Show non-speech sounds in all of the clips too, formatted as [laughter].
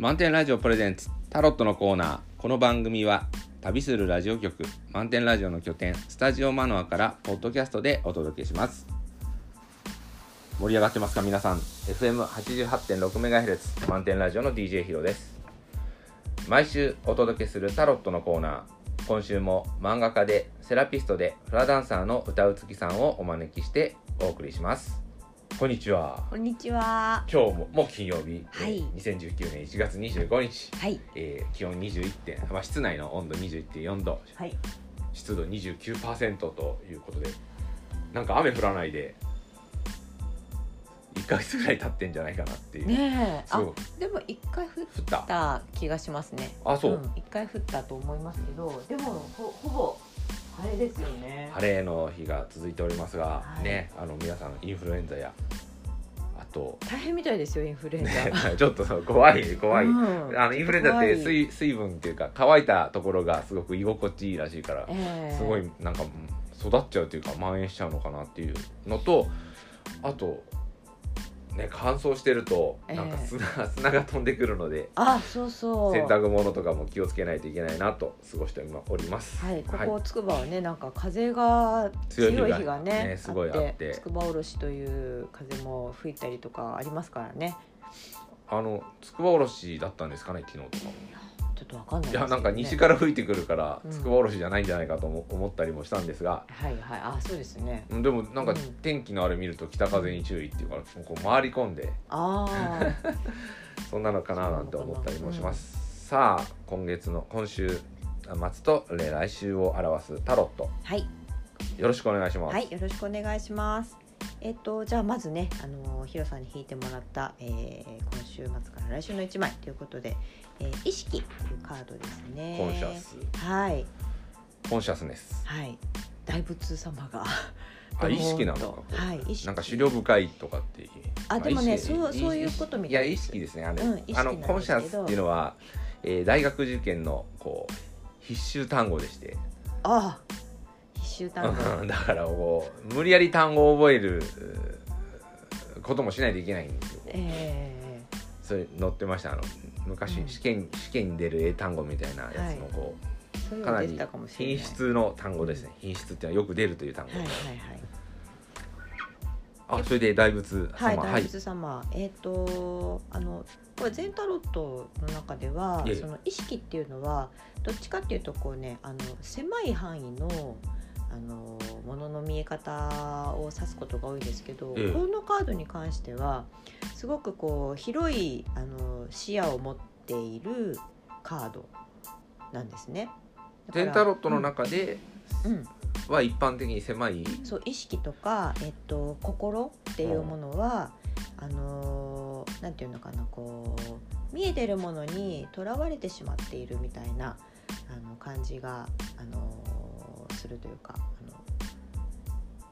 満点ラジオプレゼンツタロットのコーナー。この番組は旅するラジオ局満点ラジオの拠点スタジオマノアからポッドキャストでお届けします。盛り上がってますか皆さん。FM88.6MHz 満点ラジオの DJ ヒロです。毎週お届けするタロットのコーナー。今週も漫画家でセラピストでフラダンサーの歌うつきさんをお招きしてお送りします。こんにちは。こんにちは。今日ももう金曜日、はい。えー2019年1月25日、はい。えー気温21点、まあ、室内の温度21.4度。はい。湿度29%ということで。なんか雨降らないで1ヶ月ぐらい経ってんじゃないかなっていう、ねえ。でも一回降ったた。気がしますね。あそう、ん。一回降ったと思いますけど、でもほほぼ晴れですよね。晴れの日が続いておりますが、はい。ねあの皆さんインフルエンザやあと、大変みたいですよインフルエンザ。ね、[laughs] ちょっと怖い怖い、うん。あのインフルエンザって水水分っていうか乾いたところがすごく居心地いいらしいから、ええ。すごいなんかうん育っちゃうというか蔓延しちゃうのかなっていうのとあとね乾燥してるとなんかええ砂, [laughs] 砂が飛んでくるのであ、そうそう。洗濯物とかも気をつけないといけないなと過ごしております。はい、ここつくばはね、なんか風が強い日がねねすごいあってつくばおろしという風も吹いたりとかありますからね。あのつくばおろしだったんですかね昨日とかも。とわかんないいやなんか西ら。から吹いてくるからうんつくばおろしじゃないんじゃないかと思思ったりもしたんですが、はいはい、あ、そうですね。うんでもなんかうん天気のあれ見ると北風に注意っていうからこう回り込んでああ。[laughs] そんなのかななんて思ったりもします、さあ今月の今週末とえー来週を表すタロットはい。よろしくお願いします、はい、よろしくお願いします。えっと、じゃあまずね、あのヒロさんに引いてもらった、えー今週末から来週の一枚ということで、えー意識というカードですね。コンシャスはい、コンシャスネスはい、大仏様が。あ意識なのかはい、意識。なんか資料深いとかっていうあ、でもね、そう、そういうことみいや意たいです。識ですねあれ、うんあのコンシャスっていうのは、えー大学受験のこう必修単語でしてああ。必修単語。うん。[laughs] だからこう無理やり単語を覚えるうーこともしないといけないんですよ。えそれ載ってました。あの昔、うん。試験試験に出る英単語みたいなやつのこうい。うう、かなり。品質の単語ですね。品質っていうのはよく出るという単語、はいはいはい。あそれで大仏はい、様大仏様、えっ、とあのこれ全タロットの中ではええ。その意識っていうのはどっちかっていうとこうねあの狭い範囲のあのものの見え方を指すことが多いんですけど、ええ。このカードに関してはすごくこう広いあの視野を持っているカードなんですね。全タロットの中でうん。うん。は一般的に狭い、そう意識とか、えっと、心っていうものは、あのーなんていうのかなこう見えてるものにとらわれてしまっているみたいなあの感じが、あのーするというかあの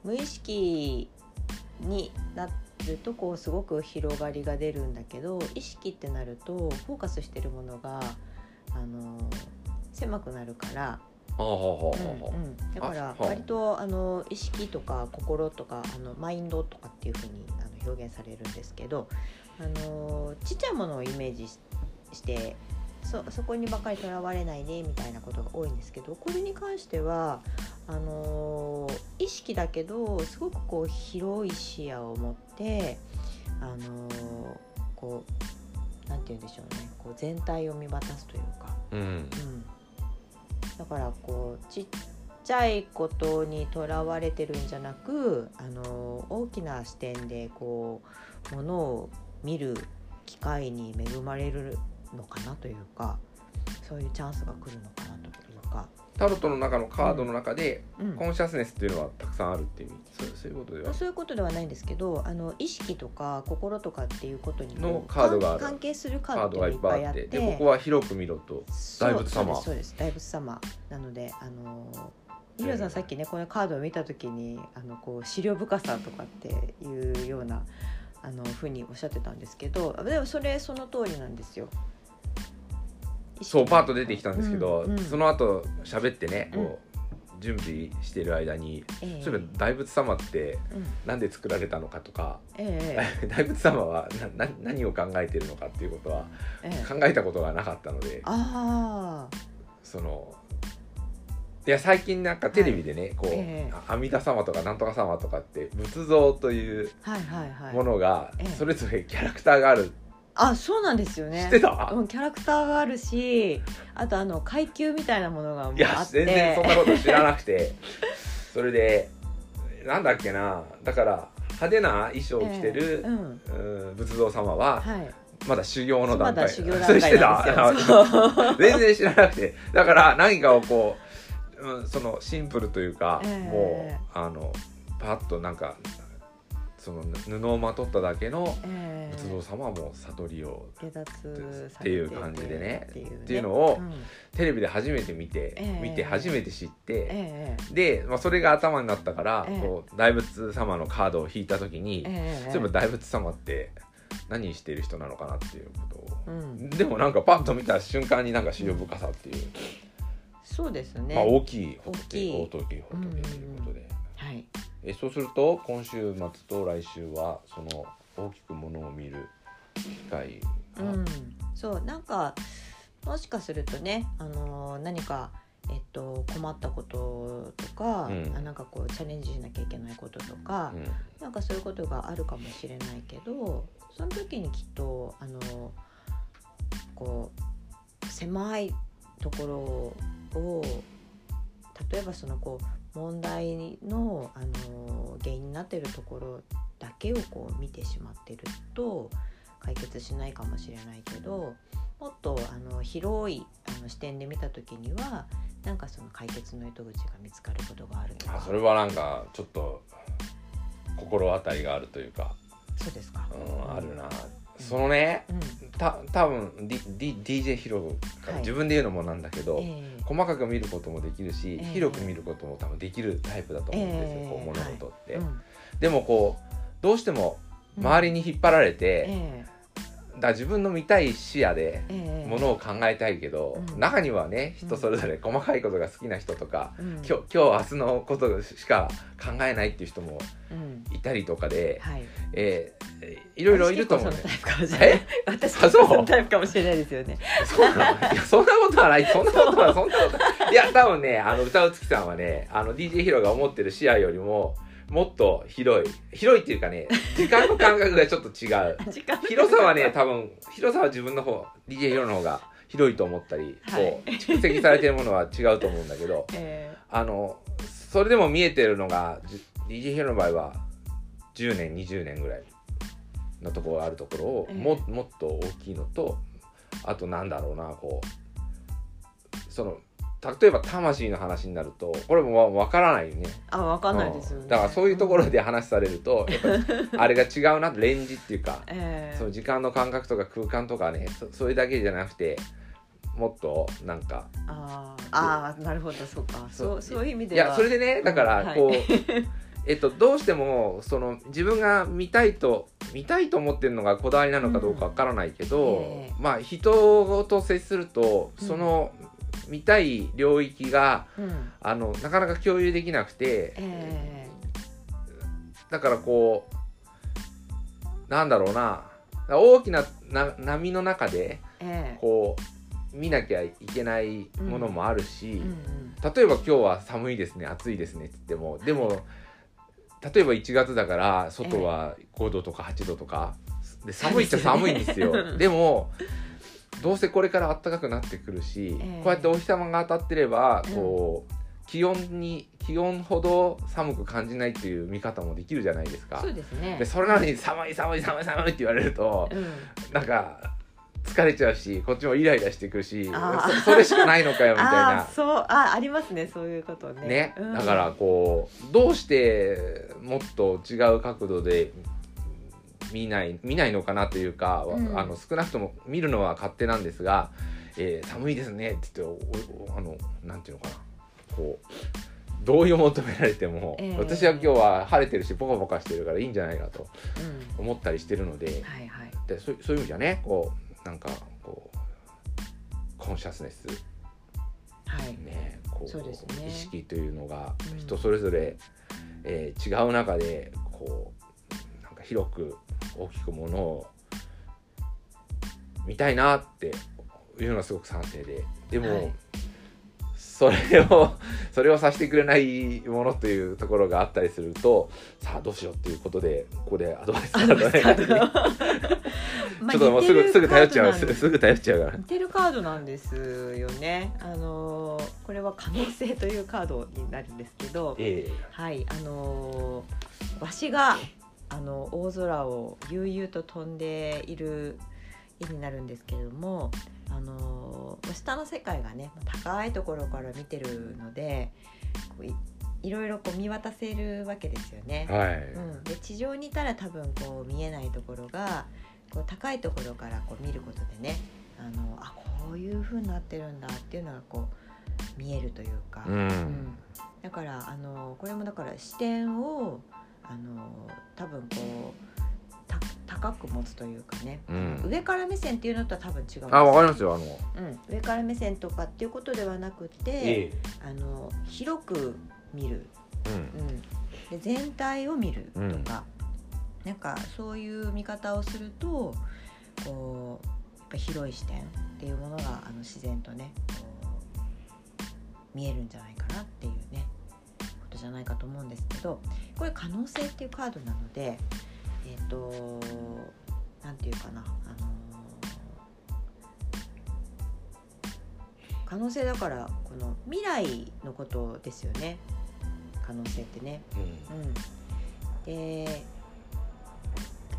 無意識になるとこうすごく広がりが出るんだけど意識ってなるとフォーカスしてるものが、あのー狭くなるから。だから割とあの意識とか心とかあのマインドとかっていうふうにあの表現されるんですけどあのちっちゃいものをイメージししてそそこにばかりとらわれないでみたいなことが多いんですけどこれに関してはあの意識だけどすごくこう広い視野を持ってあのこうなんて言うんでしょうね。こう全体を見渡すというか。うん。うん、だからこうちっちゃいことにとらわれてるんじゃなくあの大きな視点でこうものを見る機会に恵まれるのかなというかそういうチャンスが来るのかなというか、タロットの中のカードの中で、うん。コンシャスネスっていうのはたくさんあるっていう意味。そうそういうことでは。そういうことではないんですけどあの意識とか心とかっていうことにのカードが関関係するカカーードがいっぱいあって。てでここは広く見ろと。大仏様。そうです。大仏様。なのであのヒロさんさっきねこのカードを見た時にあのこう資料深さとかっていうようなあのふうにおっしゃってたんですけどでもそれその通りなんですよ。そうパーッと出てきたんですけど、うんうんその後喋ってねこう、準備してる間にええ。そういえば大仏様ってうん。なんで作られたのかとかええ。[laughs] 大仏様はなな何を考えてるのかっていうことはええ。考えたことがなかったのであそのいや最近なんかテレビでね、こう、ええ。あ阿弥陀様とかなんとか様とかって仏像というものがええ。それぞれキャラクターがある、あそうなんですよね。知ってた、うん、キャラクターがあるしあとあの階級みたいなものがもういやあって。全然そんなこと知らなくて。[laughs] それでなんだっけな。だから派手な衣装を着てる、ええうん。うん仏像様ははい。まだ修行のま段階。だ修行段階たなんですよ。そう [laughs] 全然知らなくて。だから何かをこう、うん、そのシンプルというか、ええ。もうあのパッとなんかその布をまとっただけのええ。仏像様はもう悟りをっていう感じでね。っていう,、のをうん。テレビで初めて見て、ええ。見て初めて知って、ええ。で、まあ、それが頭になったから、ええ。こう大仏様のカードを引いた時に、ええ。そういえば大仏様って何してる人なのかなっていうことを、うん、でもなんかパッと見た瞬間になんか資料深さっていう、そうですね、まあ大きい大きい。大きい仏ということで、はいえそうすると今週末と来週はその大きくものを見る機会が、うん、そうなんかもしかするとね、あのー何か、えっと、困ったこととか、うん。あなんかこうチャレンジしなきゃいけないこととか、うん。なんかそういうことがあるかもしれないけどその時にきっとあのーこう狭いところを例えばそのこう問題の、あのー原因になっているところだけをこう見てしまってると解決しないかもしれないけどもっとあの広いあの視点で見た時にはなんかその解決の糸口が見つかることがあるあそれはなんかちょっと心当たりがあるというか、そうですか、うん、あるな、そのねうん。た多分 D D DJ ヒロがはい。自分で言うのもなんだけど、ええ。細かく見ることもできるし、ええ。広く見ることも多分できるタイプだと思うんですよ、ええ。こう物事って、うん。でもこうどうしても周りに引っ張られて、えだ自分の見たい視野でええ。えものを考えたいけど、うん。中にはね人それぞれ細かいことが好きな人とか、うん。今日今日明日のことしか考えないっていう人もうん。いたりとかで、はい。えーいろいろいると思うね。私そのタイプかもしれない。ですよね。そうなの？いやそんなことはない。そんなことはそんなことはい。や多分ねあの歌うつきさんはねあの DJ ヒロが思ってる視野よりももっと広い広いっていうかね時間の感覚がちょっと違う。[laughs] 広さはね多分広さは自分の方 DJ ヒロの方が広いと思ったり、はい。こう蓄積されてるものは違うと思うんだけど [laughs] えあのそれでも見えてるのがじ DJ ヒロの場合は10年20年ぐらいのところがあるところを、ええ。ももっと大きいのとあとなんだろうなこうその例えば魂の話になるとこれもわからないよね。ーあわかんないですよね。うん。だからそういうところで話されると [laughs] あれが違うなレンジっていうかええ。その時間の感覚とか空間とかねそそれだけじゃなくてもっとなんかあー。あーなるほどそうか。そそううそういう意味いでは。やそれでねだからはい。こう、[laughs] えっと、どうしてもその自分が見たいと見たいと思ってるのがこだわりなのかどうかわからないけど、ええ。まあ人と接するとうん。その見たい領域が、うん。あのなかなか共有できなくて、えだからこうなんだろうな。大きなな波の中でええ。こう見なきゃいけないものもあるし、えうんうん。例えば今日は寒いですね暑いですねって言ってもでも例えば1月だから外は5度とか8度とかで寒いっちゃ寒いんですよ。[laughs] でもどうせこれから暖かくなってくるし、ええ。こうやってお日様が当たってればうん。こう、気温に気温ほど寒く感じないっていう見方もできるじゃないですか。そうですね。でそれなのに寒い寒い寒い寒いって言われるとうん。なんか疲れちゃうしこっちもイライラしてくるしそそれしかないのかよみたいあな。[laughs] あそうあありますねそういうことね。ね、うん。だからこうどうしてもっと違う角度で見ない見ないのかなというか、うん。あの少なくとも見るのは勝手なんですが「えー寒いですね」って言っておおあのなんていうのかな。こう同意を求められても、ええ私は今日は晴れてるしポカポカしてるからいいんじゃないかとうん。思ったりしてるのではいはい。でそうそういう意味じゃねこうなんかこうコンシャスネスはい。ねこそうね。意識というのがうん。人それぞれ、えー違う中でこうなんか広く大きくものを見たいなっていうのがすごく賛成で。でも、はい。それを [laughs] それをさせてくれないものというところがあったりするとさあどうしようっていうことでここでアドバイスアドバイスカードちょっともうすぐすぐ頼っちゃうす。ぐ頼っちゃうから。てるカードなんですよね。あのーこれは可能性というカードになるんですけど、えはい、あのーわしがあの大空を悠々と飛んでいる絵になるんですけれども、あのー下の世界がね高いところから見てるのでいいろいろこう見渡せるわけですよね。え。はい、うん、で地上にいたら多分こう見えないところがこう高いところからこう見ることでねあのあこういう風になってるんだっていうのがこう見えるというか、うん。うん。だからあのこれもだから視点をあの多分こうた高く持つというかね、うん。上から目線っていうのとは多分違う。あわかりますよあの、うん、上から目線とかっていうことではなくて、えあの広く見る。えうん。うん、で全体を見るとか、なんかそういう見方をするとこうやっぱ広い視点っていうものがあの自然とね見えるんじゃないかなっていうねじゃないかと思うんですけどこれ可能性っていうカードなのでえっ、となんていうかなあの可能性だからこの未来のことですよね。可能性ってね。うん。うん、で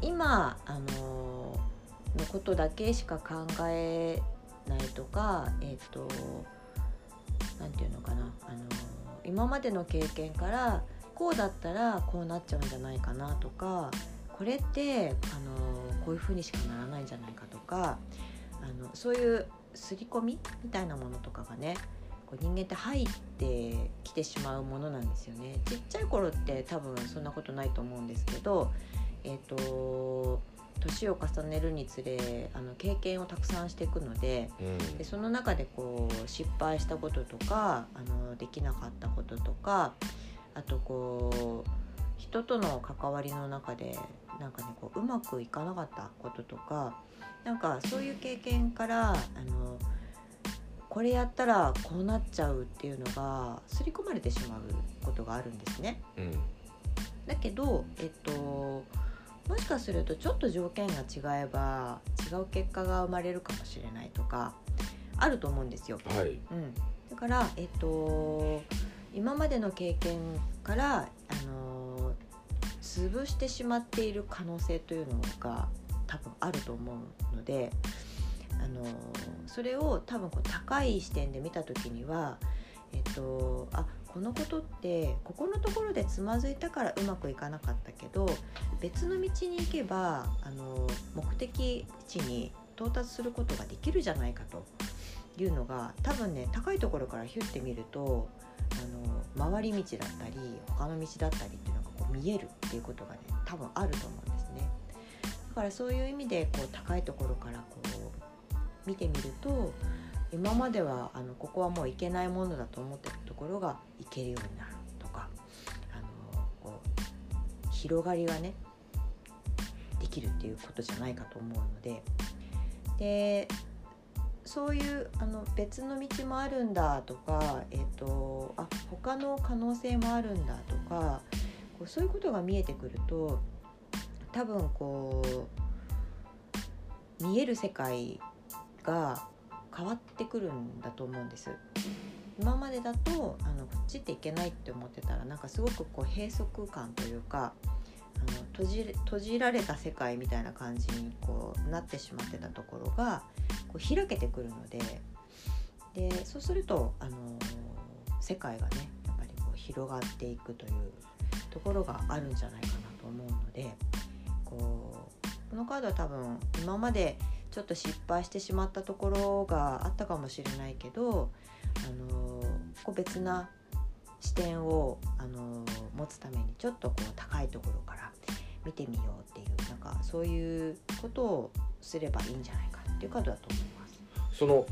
今あののことだけしか考えないとかえっ、となんていうのかなあの今までの経験からこうだったらこうなっちゃうんじゃないかなとかこれってあのこういうふうにしかならないんじゃないかとかあのそういう刷り込みみたいなものとかがねこう人間って入ってきてしまうものなんですよね。ちっちゃい頃って多分そんなことないと思うんですけどえっ、と年を重ねるにつれあの経験をたくさんしていくのでうんでその中でこう失敗したこととかあのできなかったこととかあとこう人との関わりの中でなんかねこううまくいかなかったこととかなんかそういう経験からあのこれやったらこうなっちゃうっていうのが刷り込まれてしまうことがあるんですね。うんだけど、えっと、もしかするとちょっと条件が違えば違う結果が生まれるかもしれないとかあると思うんですよ。はいうん、だから、えっと、今までの経験から、あの潰してしまっている可能性というのが多分あると思うので、あのそれを多分こう高い視点で見た時には、えっと、あこのことってここのところでつまずいたからうまくいかなかったけど別の道に行けばあの目的地に到達することができるじゃないかというのが多分ね高いところからヒュッて見るとあの回り道だったり他の道だったりっていうのがこう見えるっていうことがね多分あると思うんですね。だからそういう意味でこう高いところからこう見てみると今まではあのここはもう行けないものだと思ってたところが行けるようになるとかあのこう広がりがねできるっていうことじゃないかと思うので。でそういうあの別の道もあるんだとか、えー、とあ他の可能性もあるんだとかこうそういうことが見えてくると多分こう見える世界が変わってくるんだと思うんです。今までだとあのこっちっていけないって思ってたらなんかすごくこう閉塞感というかあの閉じ閉じられた世界みたいな感じにこうなってしまってたところがこう開けてくるのででそうするとあの世界がねやっぱりこう広がっていくというところがあるんじゃないかなと思うのでこうこのカードは多分今までちょっと失敗してしまったところがあったかもしれないけどあのこう別な視点をあの持つためにちょっとこう高いところから見てみようっていうなんかそういうことをすればいいんじゃないかっていうカードだと思います。その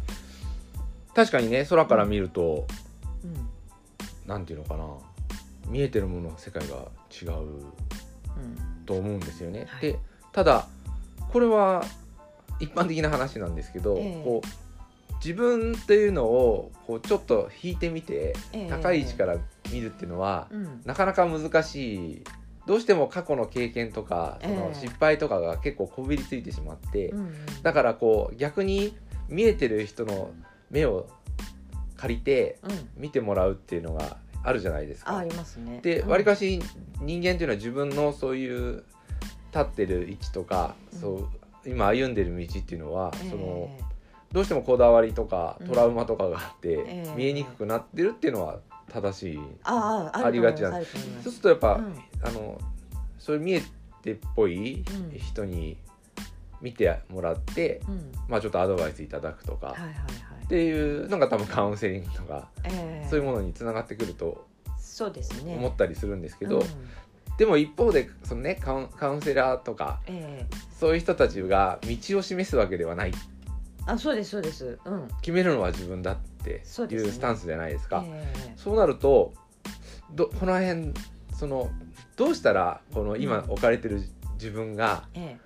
確かにね空から見ると、うんなんていうのかな見えてるものの世界が違ううんと思うんですよね。はいでただこれは一般的な話なんですけど、ええ。こう自分っていうのをこうちょっと引いてみて、ええ。高い位置から見るっていうのは、うん。なかなか難しい。どうしても過去の経験とかそのええ失敗とかが結構こびりついてしまって、うん。だからこう逆に見えてる人の目を借りてうん。見てもらうっていうのがあるじゃないですか。ああ。りますね。でうん。わりかし人間っていうのは自分のそういう立ってる位置とか、うん。そう今歩んでる道っていうのは、ええ。そのどうしてもこだわりとかうん。トラウマとかがあって、ええ。見えにくくなってるっていうのは正しい。ああありがちなんあると思います。そうするとやっぱ、うん。あのそういう見えてっぽいうん。人に見てもらって、うん。まあちょっとアドバイスいただくとか、っていうのが多分カウンセリングとか、ええ。そういうものにつながってくるとそうですね。思ったりするんですけど、うんでも一方でその、ね、カウンカウンセラーとかええ。そういう人たちが道を示すわけではない。あそうですそうです。うん。決めるのは自分だっていそうスタンスじゃないですか。ええ。そうなるとどこの辺そのどうしたらこの今うん置かれてる自分が、え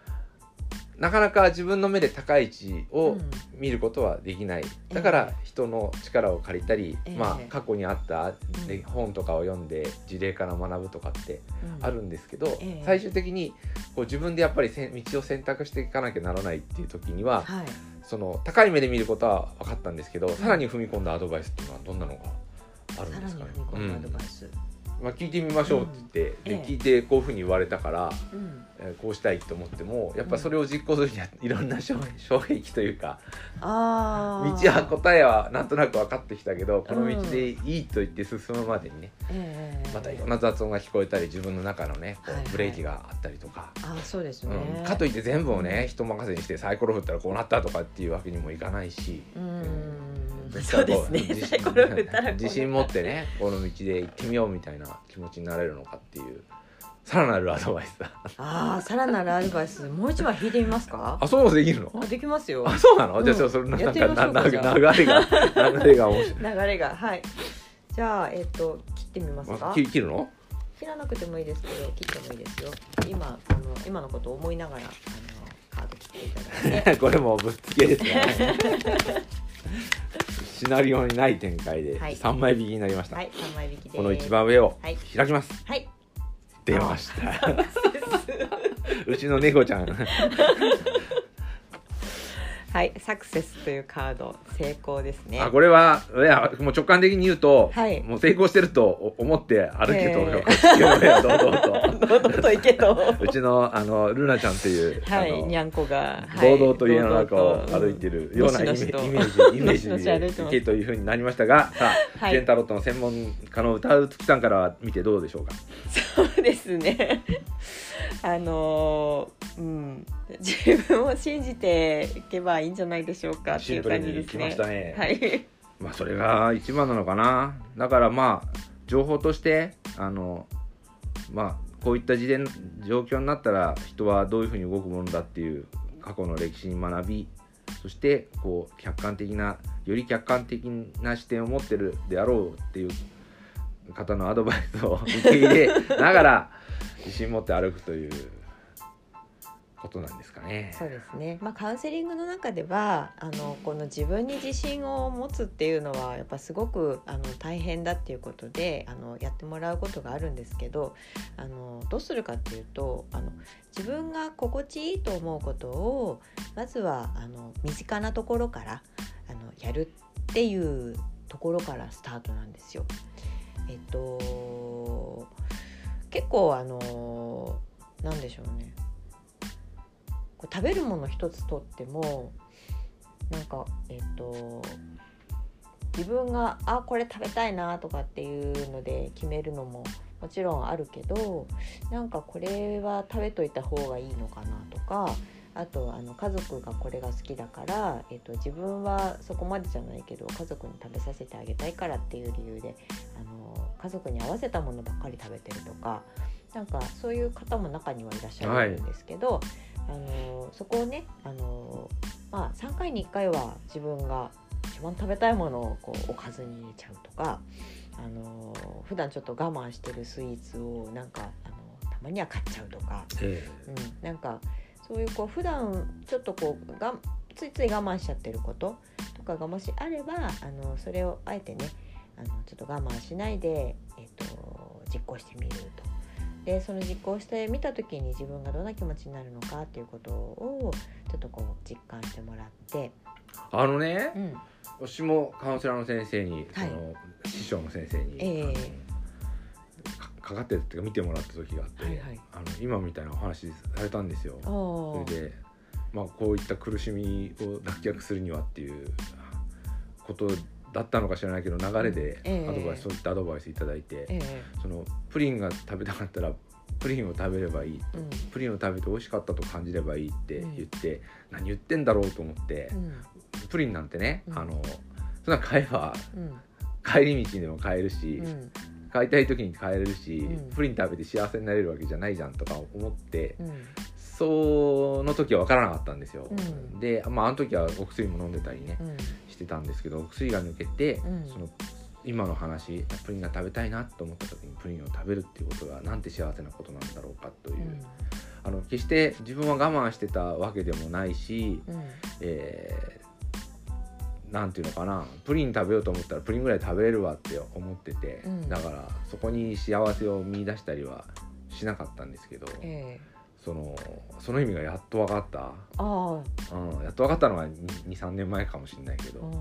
なかなか自分の目で高い位置えをうん。見ることはできない、だからえ人の力を借りたり、ええ。まあ、過去にあった本とかを読んで事例から学ぶとかってうん。あるんですけど、ええ。最終的にこう自分でやっぱり道を選択していかなきゃならないっていう時にははい。その高い目で見ることは分かったんですけど、さらに踏み込んだアドバイスっていうのはどんなのがあるんですかねまあ、聞いてみましょうって言って、で聞いてこういうふうに言われたから、うん。えーこうしたいと思ってもやっぱそれを実行するにはいろんな障障壁というかああ道は答えはなんとなく分かってきたけどこの道でいいと言って進むまでにね、ええまたいろんな雑音が聞こえたり自分の中のねこうブレーキがあったりとか、あそうですね。うん、かといって全部をね人任せにしてサイコロ振ったらこうなったとかっていうわけにもいかないし。うんだか？らそうですね。こうなった自信持ってねこの道で行ってみようみたいな気持ちになれるのかっていうさらなるアドバイスだ。ああさらなるアドバイス。もう一枚引いてみますか？あそうできるの？あできますよ。あそうなの、うん。じゃあそれなんか流れが流れが面白い。流れがはい。じゃあえっ、と切ってみますか？あ切切るの？切らなくてもいいですけど切ってもいいですよ。今あの今のことを思いながらあのカード切っていただいて。[laughs] これもうぶっつけですね [laughs] シナリオにない展開ではい。3枚引きになりました、はい三枚引きこの一番上をはい。開きます、はい。出ました。[laughs] うちの猫ちゃんはいサクセスというカード成功ですね。あこれはいやもう直感的に言うと、はい。もう成功してるとお思って歩けと、え堂々と。堂々といけと。[laughs] うちのあのルナちゃんっていう、はいにゃんこが、はい堂々と家の中を歩いてるようなイメのしのしと。イメージイメージ [laughs] でというふうになりましたがさあ、はい。ジェンタロットの専門家の歌うつきさんから見てどうでしょうか？そうですね [laughs] あのーうん。自分を信じていけばいいんじゃないでしょうかっていう感じですね。ましたね、はい。[laughs] まあそれが一番なのかな。だからまあ情報としてあのまあこういった事前状況になったら人はどういうふうに動くものだっていう過去の歴史に学びそしてこう客観的なより客観的な視点を持ってるであろうっていう方のアドバイスを受け入れながら自信持って歩くということなんですかね。そうですね、まあ、カウンセリングの中ではあのこの自分に自信を持つっていうのはやっぱすごくあの大変だっていうことであのやってもらうことがあるんですけどあのどうするかっていうとあの自分が心地いいと思うことをまずはあの身近なところからあのやるっていうところからスタートなんですよ。えっと結構あのなんでしょうね。こう食べるもの一つとってもなんかえっ、と自分があこれ食べたいなとかっていうので決めるのももちろんあるけどなんかこれは食べといた方がいいのかなとかあとあの家族がこれが好きだから、えっと自分はそこまでじゃないけど家族に食べさせてあげたいからっていう理由であの家族に合わせたものばっかり食べてるとかなんかそういう方も中にはいらっしゃるんですけど、あのそこをねあの、まあ、3回に1回は自分が一番食べたいものをこうおかずに入れちゃうとかあの普段ちょっと我慢してるスイーツをなんかあのたまには買っちゃうとか、え。うん、なんかそういうこう普段ちょっとこうがついつい我慢しちゃってることとかがもしあればあのそれをあえてねあのちょっと我慢しないで、えっと実行してみると。でその実行してみた時に自分がどんな気持ちになるのかっていうことをちょっとこう実感してもらって、あのねうん、私もカウンセラーの先生に、はいその師匠の先生に、ええかかかってるっていうか見てもらった時があって、はいはい。あの今みたいなお話されたんですよ。それで、まあ、こういった苦しみを脱却するにはっていうことだったのか知らないけど流れでええ。アドバイス、そういったアドバイスいただいて、ええ。そのプリンが食べたかったらプリンを食べればいいうん。プリンを食べて美味しかったと感じればいいって言って、何言ってんだろうと思って、うん。プリンなんてね、うん。あのそんな買えばうん。帰り道でも買えるし、うん買いたい時に買えるし、うん。プリン食べて幸せになれるわけじゃないじゃんとか思って、うん。その時は分からなかったんですよ、うん。で、まあ、あの時はお薬も飲んでたりねうん。してたんですけどお薬が抜けて、うん。その今の話プリンが食べたいなと思った時にプリンを食べるっていうことがなんて幸せなことなんだろうかという、あの決して自分は我慢してたわけでもないし、うん。えーなんていうのかなプリン食べようと思ったらプリンぐらい食べれるわって思ってて、うん。だからそこに幸せを見出したりはしなかったんですけど、ええ。そのその意味がやっと分かった、ああ。うん、やっと分かったのが23年前かもしれないけど、うん。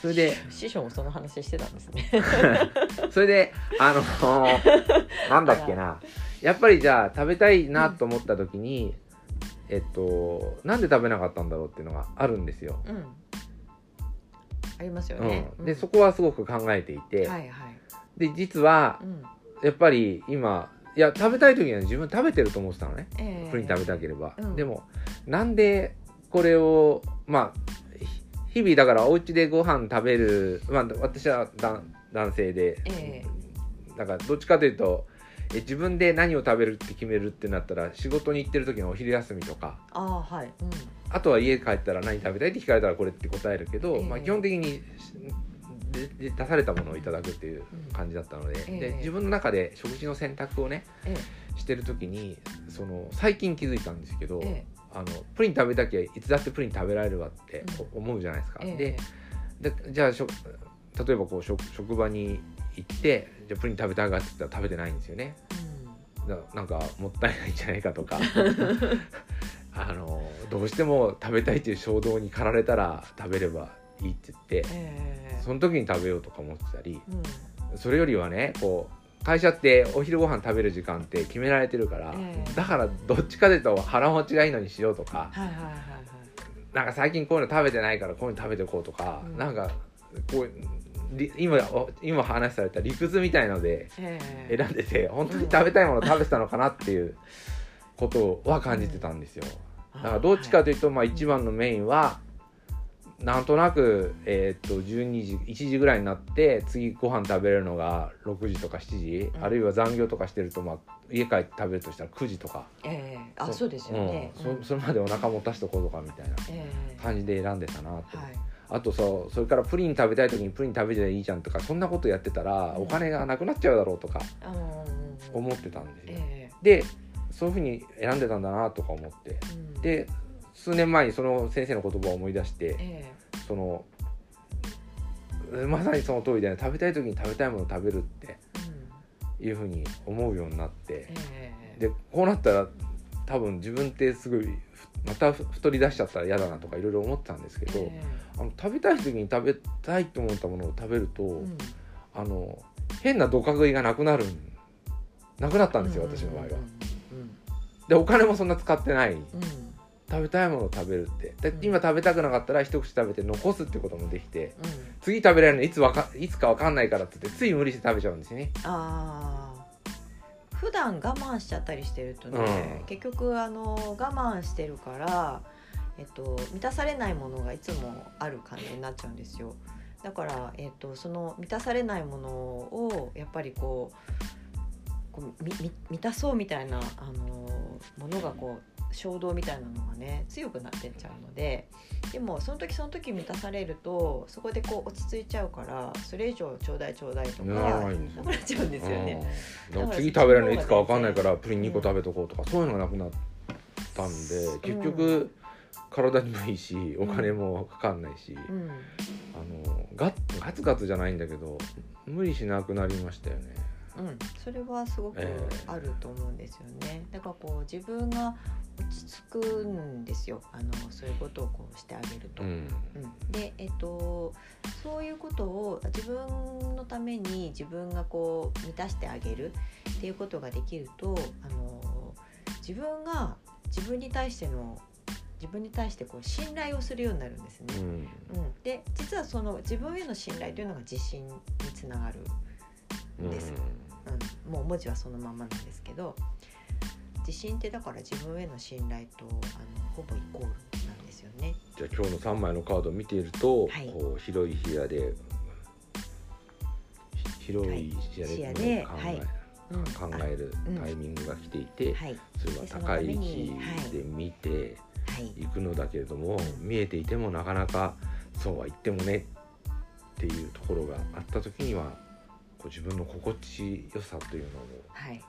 それで師匠もその話してたんですね。[laughs] それであの [laughs] なんだっけな。やっぱりじゃあ食べたいなと思った時に、えっとなんで食べなかったんだろうっていうのがあるんですよ。うん。ありますよね。うん、でそこはすごく考えていて、はいはい。で実はうん。やっぱり今いや食べたい時には自分食べてると思ってたのねええプリン食べたければ、うんでもなんでこれをまあひ日々だからお家でご飯食べるまあ私はだ男性で、えだからどっちかというとえ自分で何を食べるって決めるってなったら仕事に行ってる時のお昼休みとかああはい。うん。あとは家帰ったら何食べたいって聞かれたらこれって答えるけど、ええ。まあ、基本的に出されたものをいただくっていう感じだったので,、ええ。で自分の中で食事の選択をねえしてる時にその最近気づいたんですけど、えあのプリン食べたきゃいつだってプリン食べられるわってう思うじゃないですか。えででじゃあしょ例えばこう職職場に行ってじゃあプリン食べたいかって言ったら食べてないんですよね。だなんかもったいないんじゃないかとか [laughs] あのどうしても食べたいっていう衝動に駆られたら食べればいいって言ってええその時に食べようとか思ってたりうん。それよりはねこう会社ってお昼ご飯食べる時間って決められてるから、ええだからどっちかというと腹持ちがいいのにしようとかはいはいはいはい。なんか最近こういうの食べてないからこういうの食べておこうとか、うんなんかこうり今今話された理屈みたいのでええ選んでて本当に食べたいものを食べてたのかなっていうことは感じてたんですよ。だからどっちかというと、まあ、一番のメインはなんとなく、えーっと12時1時ぐらいになって次ご飯食べれるのが6時とか7時、うん。あるいは残業とかしてると、まあ、家帰って食べるとしたら9時とか。ええあそうですよね。うんそそれまでお腹持たしとこうとかみたいなええ感じで選んでたなと、はい。あとそうそれからプリン食べたい時にプリン食べていいじゃんとかそんなことやってたらうん。お金がなくなっちゃうだろうとか思ってたんですよ。え。でそういうふうに選んでたんだなとか思って。えうん。で数年前にその先生の言葉を思い出してえそのまさにその通りで、ね、食べたい時に食べたいものを食べるっていうふうに思うようになって。ええ。でこうなったら多分自分ってすごいふまたふ太り出しちゃったら嫌だなとかいろいろ思ってたんですけど、えあの食べたい時に食べたいと思ったものを食べると、えうん。あの変などか食いがなくなるなくなったんですよ、私の場合は。うんでお金もそんな使ってない。うん。うん食べたいものを食べるって。でうん。今食べたくなかったら一口食べて残すってこともできてうん。次食べられるのいつわかいつか分かんないからって言ってつい無理して食べちゃうんですよね。ああ普段我慢しちゃったりしてるとね、うん。結局あの我慢してるから、えっと、満たされないものがいつもある感じになっちゃうんですよ。だから、えっと、その満たされないものをやっぱりこうこう満たそうみたいなあのものがこう衝動みたいなのがね強くなってっちゃうのででもその時その時満たされるとそこでこう落ち着いちゃうからそれ以上ちょうだいちょうだいとかなくなっちゃうんですよね。うん。だから次食べれるのいつかわかんないからプリン2個食べとこうとかそういうのがなくなったんで結局体にもいいしお金もかかんないし、うん。あのガッガツガツじゃないんだけど無理しなくなりましたよね。うん、それはすごくええあると思うんですよね。だからこう自分が落ち着くんですよ。あのそういうことをこうしてあげると。うんうん、で、えっと、そういうことを自分のために自分がこう満たしてあげるっていうことができるとあの自分が自分に対しての自分に対してこう信頼をするようになるんですね。うんうん、で実はその自分への信頼というのが自信につながる、うんですうん、もう文字はそのままなんですけど自信ってだから自分への信頼とあのほぼイコールなんですよね。じゃあ今日の3枚のカードを見ていると、はい。こう広い視野でひ広い視野で,、視野で考えはい。うん。考えるうん。タイミングが来ていて、はい。それは高い位置で見てはい。いくのだけれども、見えていてもなかなかそうは言ってもねっていうところがあった時にはこう自分の心地よさというのをはい。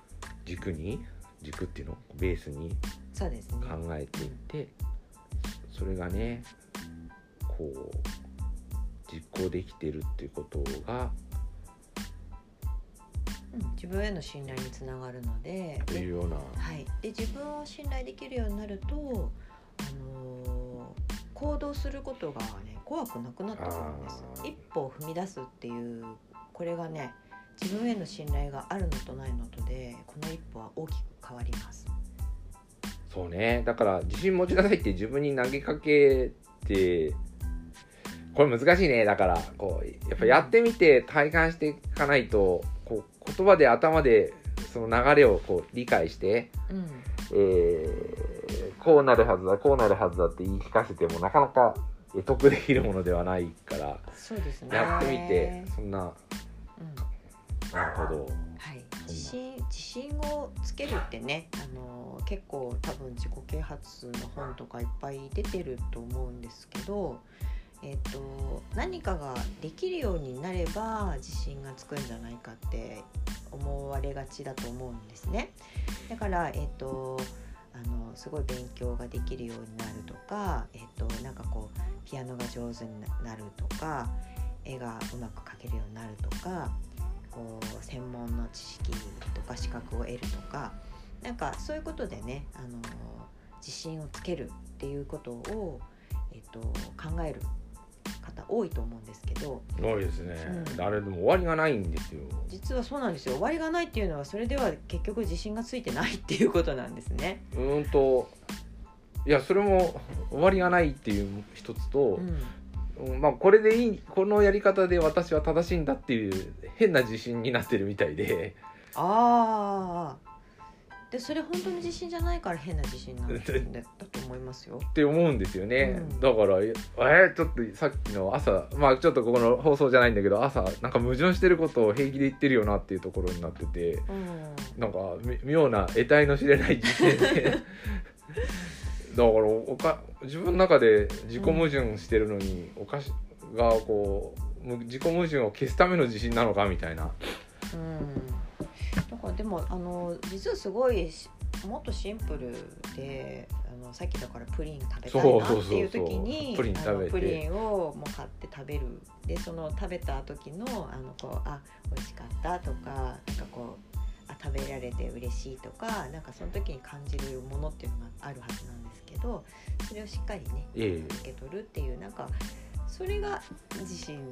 軸に軸っていうの？をベースにそうですね。考えていってそれがねこう実行できてるっていうことがうん、自分への信頼につながるのでで,、というようなはい、で自分を信頼できるようになると、あのー行動することがね怖くなくなってくるんですあー。一歩を踏み出すっていうこれがね自分への信頼があるのとないのとでこの一歩は大きく変わります。そうねだから自信持ちなさいって自分に投げかけてこれ難しいねだからこうやっぱやってみて体感していかないとこう言葉で頭でその流れをこう理解してうんえーこうなるはずだこうなるはずだって言い聞かせてもなかなか得得できるものではないからそうですね。やってみてそんなうんなるほど。はい、自信自信をつけるってねあの結構多分自己啓発の本とかいっぱい出てると思うんですけど、えっと何かができるようになれば自信がつくんじゃないかって思われがちだと思うんですね。だから、えっとあのすごい勉強ができるようになるとか、えっとなんかこうピアノが上手になるとか絵がうまく描けるようになるとかこう専門の知識とか資格を得るとかなんかそういうことでねあの自信をつけるっていうことを、えっと、考える方多いと思うんですけど。多いですね、うん。あれでも終わりがないんですよ。実はそうなんですよ。終わりがないっていうのはそれでは結局自信がついてないっていうことなんですね。うーんといやそれも終わりがないっていう一つとう、んうんまあこれでいいこのやり方で私は正しいんだっていう変な自信になってるみたいで。ああでそれ本当に自信じゃないから変な自信なんだだと思いますよ。って思うんですよね、うん。だからえーちょっとさっきの朝まあちょっとここの放送じゃないんだけど朝なんか矛盾してることを平気で言ってるよなっていうところになっててうん。なんかみ妙な得体の知れない自信で [laughs] だからおか自分の中で自己矛盾してるのに、おかしがこうむ自己矛盾を消すための自信なのかみたいな。うん、だからでもあの実はすごいしもっとシンプルであのさっきだからプリン食べたいなっていう時にプリン食べて。あのプリンをもう買って食べる。でその食べた時のあのこうあ美味しかったとかなんかこうあ食べられて嬉しいとかなんかその時に感じるものっていうのがあるはずなんですけどそれをしっかりねええ。受け取るっていうなんかそれが自信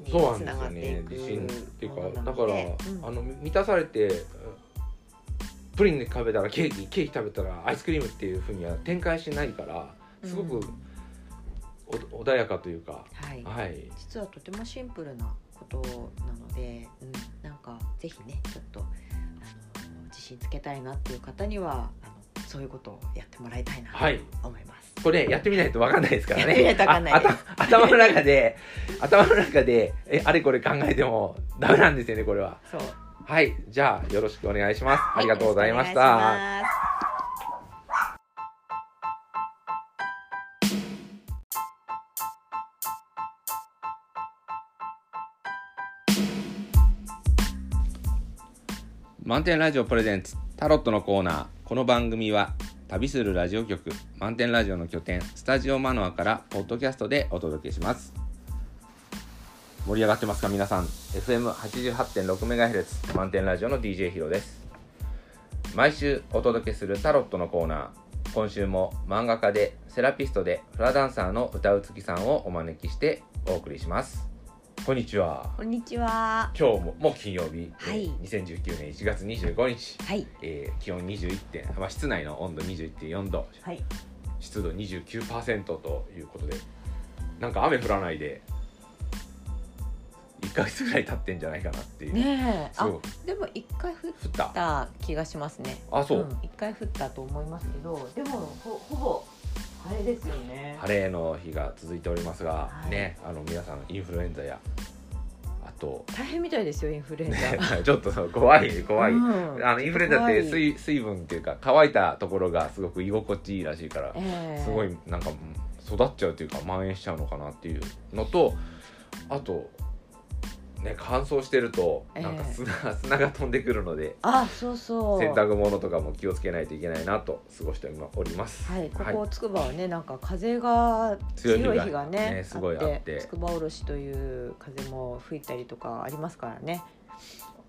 にそうなんつながっですよねていく自信っていうかだから、でうん。あの満たされてプリン食べたらケーキケーキ食べたらアイスクリームっていうふうには展開しないからすごくお穏やかというか、はい、はい。実はとてもシンプルなことなので、うん、なんかぜひねちょっとあの自信つけたいなっていう方にはあのそういうことをやってもらいたいなと思います、はい、これ、やってみないと分かんないですからね。頭の中で [laughs] 頭の中でえあれこれ考えてもダメなんですよねこれは。はい。じゃあよろしくお願いします、はい、ありがとうございました。満点ラジオプレゼンツタロットのコーナー。この番組は旅するラジオ局満点ラジオの拠点スタジオマノアからポッドキャストでお届けします。盛り上がってますか皆さん。FM88.6MHz 満点ラジオの DJ ヒロです。毎週お届けするタロットのコーナー。今週も漫画家でセラピストでフラダンサーの歌うつきさんをお招きしてお送りします。こんにちは。こんにちは。今日ももう金曜日、はい。えー2019年1月25日、はい。えー気温21点、まあ、室内の温度21.4度。はい。湿度29%ということで。なんか雨降らないで1ヶ月ぐらい経ってんじゃないかなっていう、ねえ。あでも一回降ったた。気がしますね。あそう、ん。一回降ったと思いますけど、でもほほぼ晴れですよね。晴れの日が続いておりますが、はい。ねあの皆さんインフルエンザやあと、大変みたいですよインフルエンザ。ね、[laughs] ちょっと怖い怖い、うん。あのインフルエンザって水水分っていうか乾いたところがすごく居心地いいらしいからええ。すごいなんかうん育っちゃうというか蔓延しちゃうのかなっていうのとあとね乾燥してるとなんかええ砂, [laughs] 砂が飛んでくるのであ、そうそう。洗濯物とかも気をつけないといけないなと過ごしております。はい、ここつくばはね、なんか風が強い日がねねすごいあってつくばおろしという風も吹いたりとかありますからね。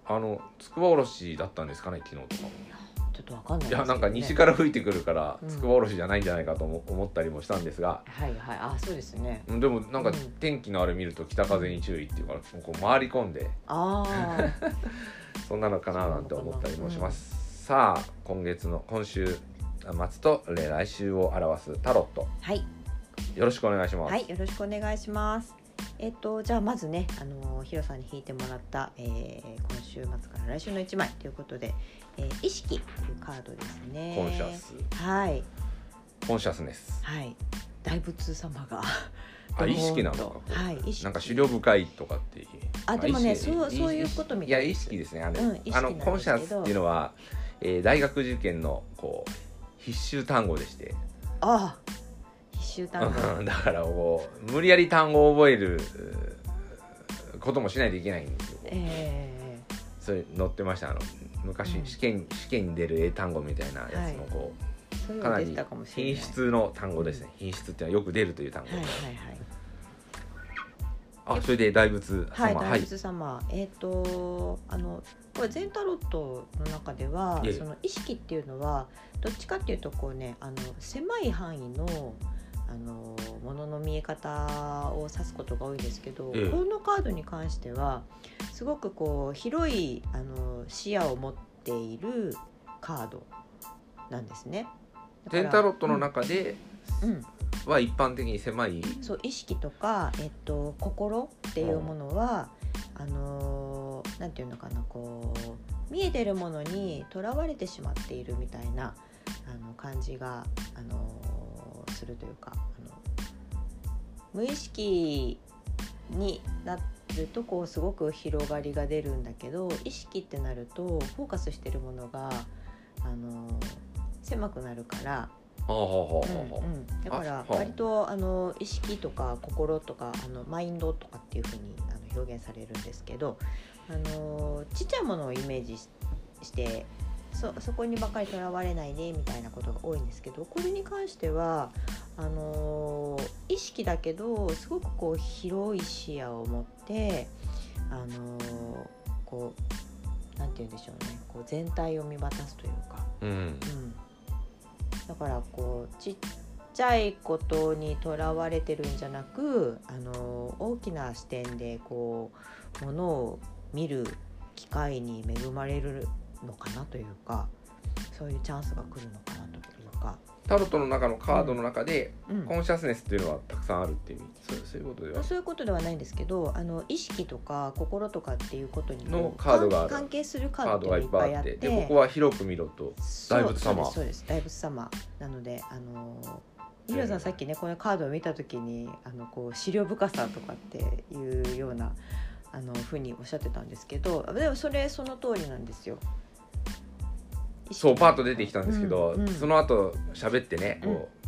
あのつくばおろしだったんですかね昨日とかも。ちょっとわかんないね。やなんか西から吹いてくるからうん。つくばおろしじゃないんじゃないかと思思ったりもしたんですが。はいはい、あ、そうですね。うんでもなんかうん。天気のあれ見ると北風に注意っていうからこう回り込んで。ああ、[laughs] そんなのかななんて思ったりもします、さあ今月の今週末とえー来週を表すタロット。はい、よろしくお願いします、はい、よろしくお願いします。えっと、じゃあまずね、あのヒロさんに引いてもらった、えー今週末から来週の一枚ということで、えー意識というカードですね。コンシャス。はい、コンシャスネス。はい、大仏様が。[laughs] あ意識なのかはい、意識。なんか狩猟深いとかっていうあでもねそうそういうことみいや意たいです識ですね。あの,、うんあのコンシャスっていうのは、えー大学受験のこう必修単語でして。ああ、必修単語。うん。[laughs] だからこう無理やり単語を覚えるうーこともしないといけないんですよ。えそれ載ってました。あの昔うん。試験、試験に出る英単語みたいなやつのこうい。うう、かなり。品質の単語ですね。品質っていうのはよく出るという単語、はいはいはい。あそれで大仏はい、様大仏様、えっ、とあのこれ全タロットの中では、ええ。その意識っていうのはどっちかっていうとこうねあの狭い範囲のあのものの見え方を指すことが多いんですけど、ええ。このカードに関してはすごくこう広いあの視野を持っているカードなんですね。だから全タロットの中でうん。うん。は一般的に狭い、そう意識とか、えっと、心っていうものは、あのーなんていうのかなこう見えてるものにとらわれてしまっているみたいなあの感じが、あのーするというかあの無意識になるとこうすごく広がりが出るんだけど意識ってなるとフォーカスしてるものが、あのー狭くなるから。だから割とあの意識とか心とかあのマインドとかっていうふうにあの表現されるんですけどあのちっちゃいものをイメージししてそそこにばかりとらわれないでみたいなことが多いんですけどこれに関してはあの意識だけどすごくこう広い視野を持ってあのこうなんて言うんでしょうね。こう全体を見渡すというか。うん。うん、だからこうちっちゃいことにとらわれてるんじゃなくあの大きな視点でこうものを見る機会に恵まれるのかなというかそういうチャンスが来るのかなというか、タロットの中のカードの中で、うん。コンシャスネスっていうのはたくさんあるっていう意味そうそういうことでは。そういうことではないんですけどあの意識とか心とかっていうことにのカードが関関係するカカードがいっぱいあっててでここは広く見ろと。大仏様。そうです大仏様。なのであのイラさんさっきねこのカードを見た時にあのこう資料深さとかっていうようなあのふうにおっしゃってたんですけどでもそれその通りなんですよ。そうパーッと出てきたんですけど、うんうん。その後喋ってねこう、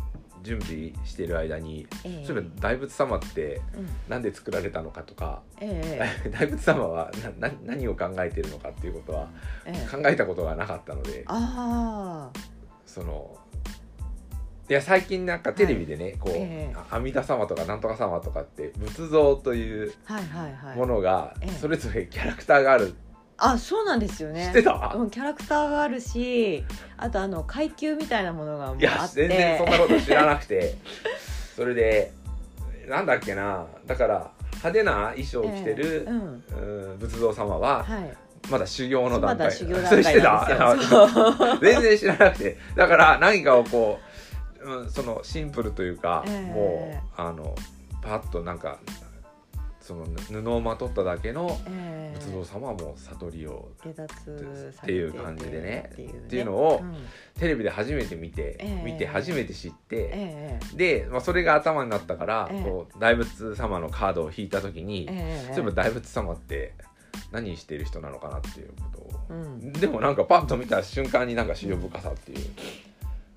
準備してる間にええ。そういえば大仏様ってうん。なんで作られたのかとかええ。[laughs] 大仏様はなな何を考えてるのかっていうことはええ。考えたことがなかったのでああそのいや最近なんかテレビでね、こう、ええ。阿弥陀様とかなんとか様とかって仏像というはいはいはい。ものがええ。それぞれキャラクターがある、あそうなんですよね。知ってた、うん、キャラクターがあるしあとあの階級みたいなものがもういやあって。全然そんなこと知らなくて。[laughs] それでなんだっけな。だから派手な衣装を着てるええ、うん。うん仏像様ははい。まだ修行の段階。まだ修行段階なんですた？よそう。[laughs] 全然知らなくて。だから何かをこう、うん、そのシンプルというか、ええ。もうあのパッとなんかその布をまとっただけのええ。仏像様はもう悟りをっていう感じでね。っていう,、のをん。テレビで初めて見て、ええ。見て初めて知って、ええ。で、まあ、それが頭になったから、ええ。こう大仏様のカードを引いた時に、ええ。そういえば大仏様って何してる人なのかなっていうことを、うん、でもなんかパッと見た瞬間になんか資料深さっていう、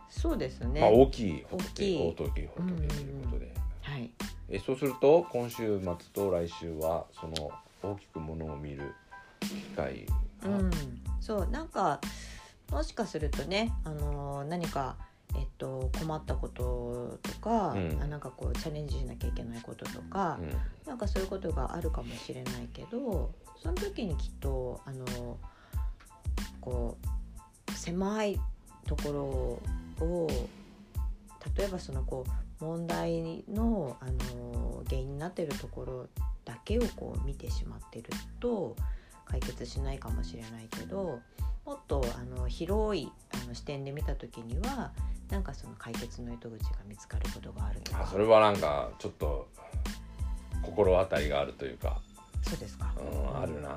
そうですね、まあ、大きい大きい。大きい仏ということで、はい。えそうすると今週末と来週はその大きくものを見る機会が、うん、そうなんかもしかするとね、あのー何か、えっと、困ったこととか、うん。あなんかこうチャレンジしなきゃいけないこととか、うん。なんかそういうことがあるかもしれないけどその時にきっとあのこう狭いところを例えばそのこう問題のあの原因になっているところだけをこう見てしまってると解決しないかもしれないけどもっとあの広いあの視点で見た時にはなんかその解決の糸口が見つかることがあるあそれはなんかちょっと心当たりがあるというか、そうですか、うん、あるな、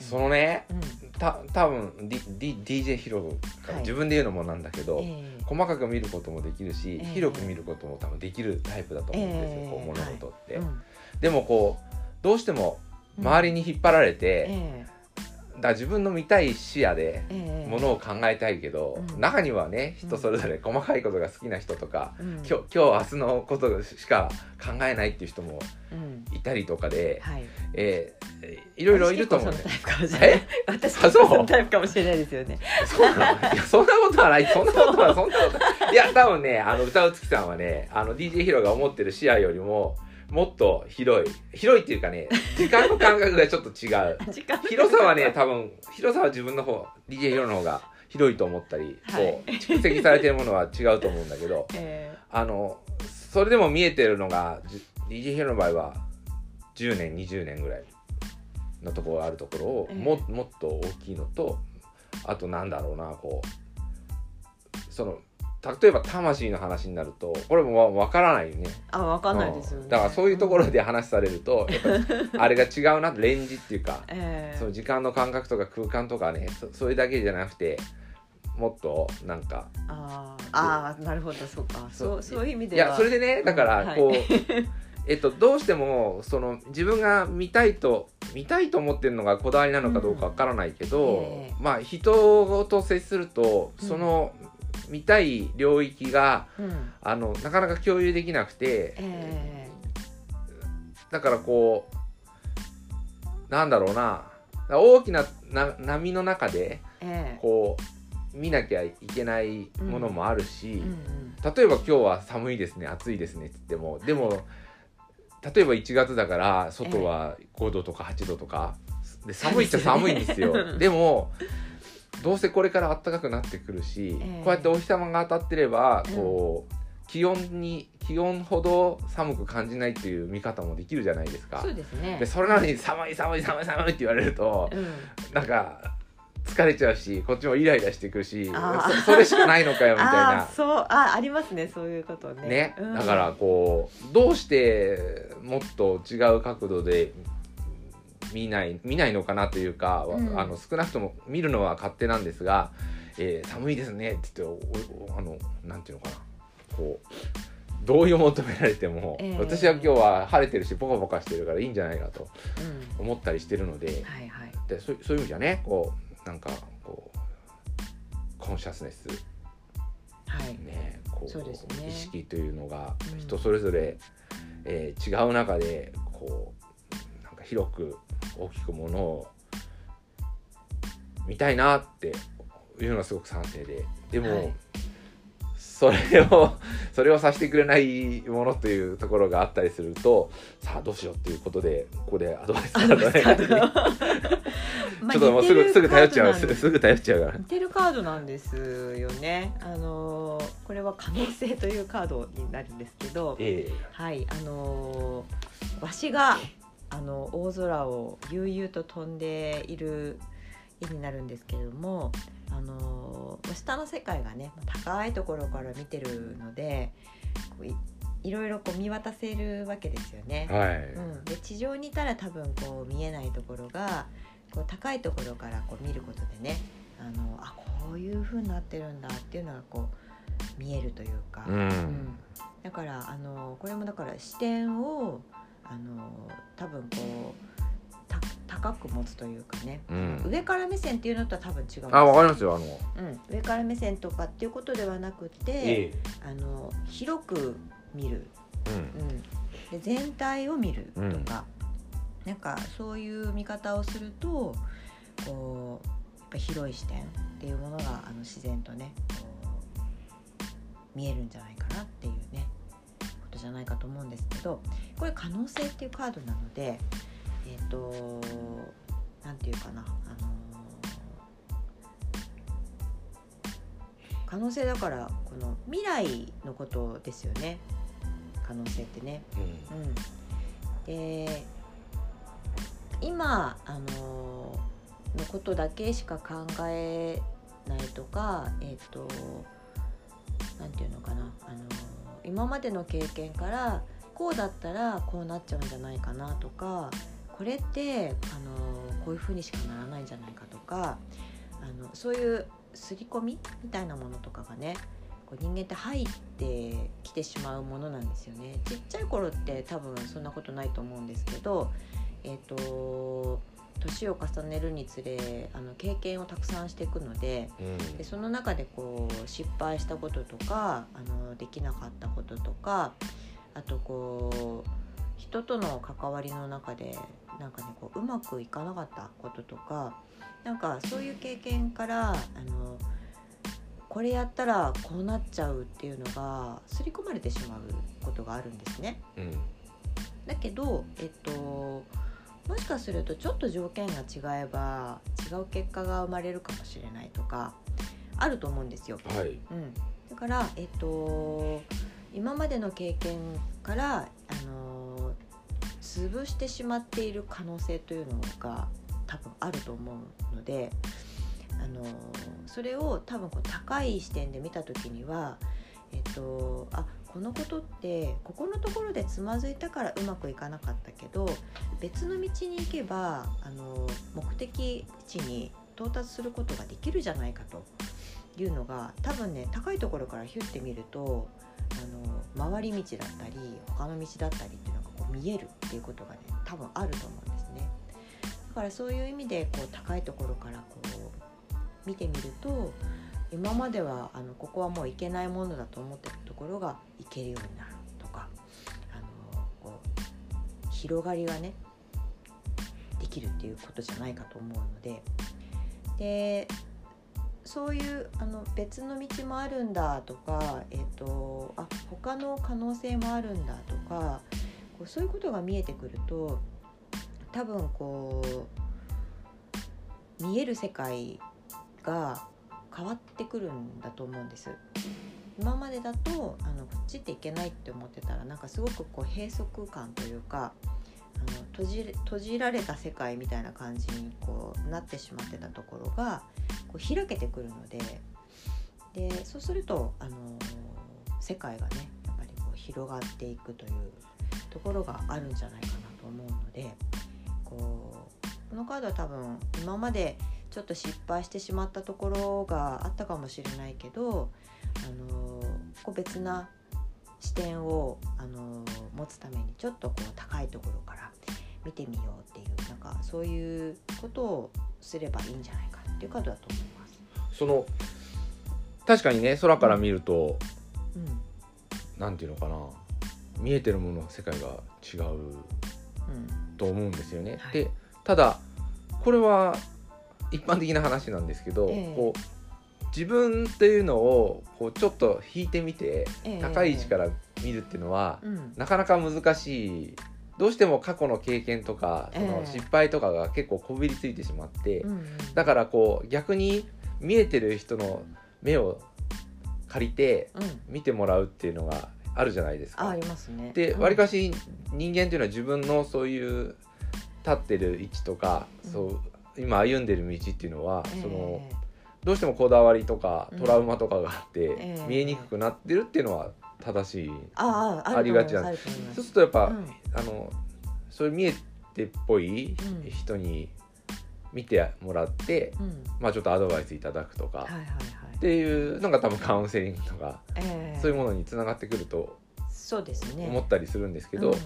そのねうん。た多分 D D DJ ヒロがはい。自分で言うのもなんだけど、ええ。細かく見ることもできるし、ええ。広く見ることも多分できるタイプだと思うんですよ、ええ。こう物事って、うん。でもこうどうしても周りに引っ張られて、えだ自分の見たい視野でええ。えものを考えたいけど、うん。中にはね人それぞれ細かいことが好きな人とか、うん。今日今日明日のことしか考えないっていう人もうん。いたりとかで、はい。えーいろいろいると思うね。私結構そのタイプかもしれない。え？私そのタイプかもしれないですよね。そういやそんなことはない。[laughs] そんなことはそんなことはいや多分ねあの歌うつきさんはねあの DJ ヒロが思ってる視野よりももっと広い広いっていうかね [laughs] 時間の感覚がちょっと違う。広さはね多分広さは自分の方 DJ ヒロの方が広いと思ったり、はい。こう蓄積されてるものは違うと思うんだけど [laughs] えあのそれでも見えてるのがじ DJ ヒロの場合は10年20年ぐらいのところがあるところを、ええ。ももっと大きいのとあとなんだろうなこうその例えば魂の話になるとこれもわからないよね。ーあわかんないですよね。うん。だからそういうところで話されると、[laughs] あれが違うなレンジっていうかええ。その時間の感覚とか空間とかねそそれだけじゃなくてもっとなんかあー。あーなるほどそうか。そう。そういう意味いでは。やそれでねだからはい。こう、えっとどうしてもその自分が見たいと見たいと思ってるのがこだわりなのかどうかわからないけど、ええ。まあ人と接するとうん。その見たい領域が、うん。あのなかなか共有できなくて、えだからこうなんだろうな。大きなな波の中でええ。こう見なきゃいけないものもあるし、えうんうん。例えば今日は寒いですね暑いですねって言ってもでも例えば1月だから外は5度とか8度とかで寒いっちゃ寒いんですよ。[laughs] でもどうせこれから暖かくなってくるし、ええ。こうやってお日様が当たってればうん。こう、気温に気温ほど寒く感じないっていう見方もできるじゃないですか。そうですね。でそれなのに寒い寒い寒い寒いって言われるとうん。なんか疲れちゃうしこっちもイライラしてくるしそそれしかないのかよみたい [laughs] あなーそうあありますねそういうことね。ね、うん。だからこうどうしてもっと違う角度で見ない見ないのかなというか、わうん。あの少なくとも見るのは勝手なんですが「えー寒いですね」って言ってあのなんていうのかな。こう同意を求められても、ええ私は今日は晴れてるしポカポカしてるからいいんじゃないかとうん。思ったりしてるのではいはい。でそうそういう意味じゃねこうなんかこうコンシャスネスはい。ねこうね。意識というのがうん。人それぞれ、えー違う中でこう広く大きくものを見たいなっていうのはすごく賛成で。でも、はい。それを [laughs] それをさせてくれないものというところがあったりするとさあどうしようっていうことでここでアドバイスカード [laughs] ちょっともうすぐすぐ頼っちゃうす。すぐ頼っちゃうから。似てるカードなんですよね。あのーこれは可能性というカードになるんですけど、ええ。はい、あのーわしがあの大空を悠々と飛んでいる絵になるんですけれども、あのー下の世界がね高いところから見てるので、いいろいろこう見渡せるわけですよね。はい、うん、で地上にいたら多分こう見えないところがこう高いところからこう見ることでねあのあこういう風になってるんだっていうのがこう見えるというか、うん。うん。だからあのこれもだから視点をあの多分こうた高く持つというかね、うん。上から目線っていうのとは多分違う。あわかりますよあの、うん、上から目線とかっていうことではなくて、えあの広く見る。えうん。うん、で全体を見るとか、なんかそういう見方をするとこうやっぱ広い視点っていうものがあの自然とね見えるんじゃないかなっていうねじゃないかと思うんですけどこれ可能性っていうカードなのでえっ、となんていうかなあの可能性だからこの未来のことですよね。可能性ってね。うん、で今あののことだけしか考えないとかえっ、となんていうのかなあの今までの経験からこうだったらこうなっちゃうんじゃないかなとかこれってあのこういうふうにしかならないんじゃないかとかあのそういう刷り込みみたいなものとかがねこう人間って入ってきてしまうものなんですよね。ちっちゃい頃って多分そんなことないと思うんですけどえっ、と年を重ねるにつれあの経験をたくさんしていくのでうんでその中でこう失敗したこととかあのできなかったこととかあとこう人との関わりの中でなんかねこううまくいかなかったこととかなんかそういう経験からあのこれやったらこうなっちゃうっていうのが刷り込まれてしまうことがあるんですね。うんだけど、えっと、もしかするとちょっと条件が違えば違う結果が生まれるかもしれないとかあると思うんですよ。はいうん、だから、えっと、今までの経験から、あの潰してしまっている可能性というのが多分あると思うので、あのそれを多分こう高い視点で見た時には、えっと、あこのことってここのところでつまずいたからうまくいかなかったけど別の道に行けばあの目的地に到達することができるじゃないかというのが多分ね高いところからヒュッて見るとあの回り道だったり他の道だったりっていうのがこう見えるっていうことがね多分あると思うんですね。だからそういう意味でこう高いところからこう見てみると今まではあのここはもう行けないものだと思ってたところが行けるようになるとかあのこう広がりがねできるっていうことじゃないかと思うので。でそういうあの別の道もあるんだとか、えっとあ他の可能性もあるんだとかこうそういうことが見えてくると多分こう見える世界が変わってくるんだと思うんです。今までだとあのこっちっていけないって思ってたらなんかすごくこう閉塞感というかあの閉じ閉じられた世界みたいな感じにこうなってしまってたところがこう開けてくるのででそうするとあの世界がねやっぱりこう広がっていくというところがあるんじゃないかなと思うのでこうこのカードは多分今までちょっと失敗してしまったところがあったかもしれないけどあのこう別な視点をあの持つためにちょっとこう高いところから見てみようっていうなんかそういうことをすればいいんじゃないかっていうカードだと思います。その確かにね空から見るとうんなんていうのかな見えてるものの世界が違ううんと思うんですよね。はいでただこれは一般的な話なんですけど、ええ。こう自分っていうのをこうちょっと引いてみてええ。高い位置から見るっていうのは、うん。なかなか難しい。どうしても過去の経験とかそのええ失敗とかが結構こびりついてしまって、うんだからこう逆に見えてる人の目を借りてうん。見てもらうっていうのがあるじゃないですか。あありますね。でうん。わりかし人間っていうのは自分のそういう立ってる位置とか、うん。そう今歩んでる道っていうのは、ええ。そのどうしてもこだわりとかうん。トラウマとかがあって、ええ。見えにくくなってるっていうのは正しい。ああありがちなんあると思います。そうするとやっぱ、うん。あのそういう見えてっぽいうん。人に見てもらって、うん。まあちょっとアドバイスいただくとか、っていうのが多分カウンセリングとか、ええ。そういうものにつながってくるとそうですね。思ったりするんですけど、うん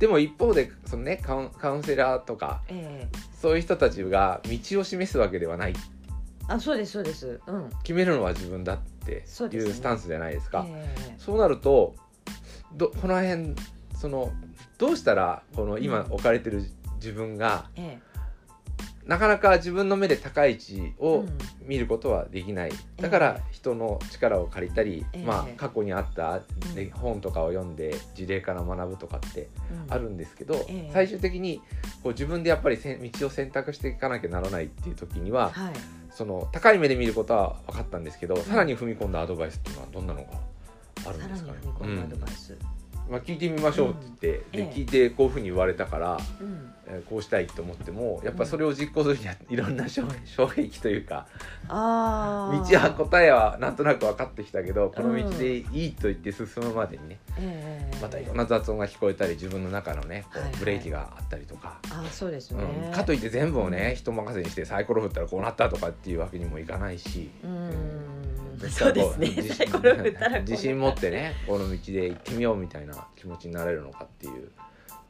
でも一方でその、ね、カウンカウンセラーとかええ。そういう人たちが道を示すわけではない。あそうですそうです。うん。決めるのは自分だっていそうスタンスじゃないですか。ええ。そうなるとどこの辺そのどうしたらこの今うん置かれてる自分が、えなかなか自分の目で高い位置えをうん。見ることはできない、だからえ人の力を借りたり、ええ。まあ、過去にあった、本とかを読んで事例から学ぶとかってうん。あるんですけど、ええ。最終的にこう自分でやっぱり道を選択していかなきゃならないっていう時にははい。その高い目で見ることは分かったんですけど、さらに踏み込んだアドバイスっていうのはどんなのがあるんですかね？まあ、聞いてみましょうって言って、うん。ええ。で聞いてこういうふうに言われたから、うん。えーこうしたいと思ってもやっぱそれを実行するにはいろんな障障壁というか道は答えはなんとなく分かってきたけどこの道でいいと言って進むまでにねええまたいろんな雑音が聞こえたり自分の中のねこはいはい。うブレーキがあったりとか。あそうですね。うん、かといって全部をね人任せにしてサイコロ振ったらこうなったとかっていうわけにもいかないし、うん。そうですね。自信持ってねこの道で行ってみようみたいな気持ちになれるのかっていう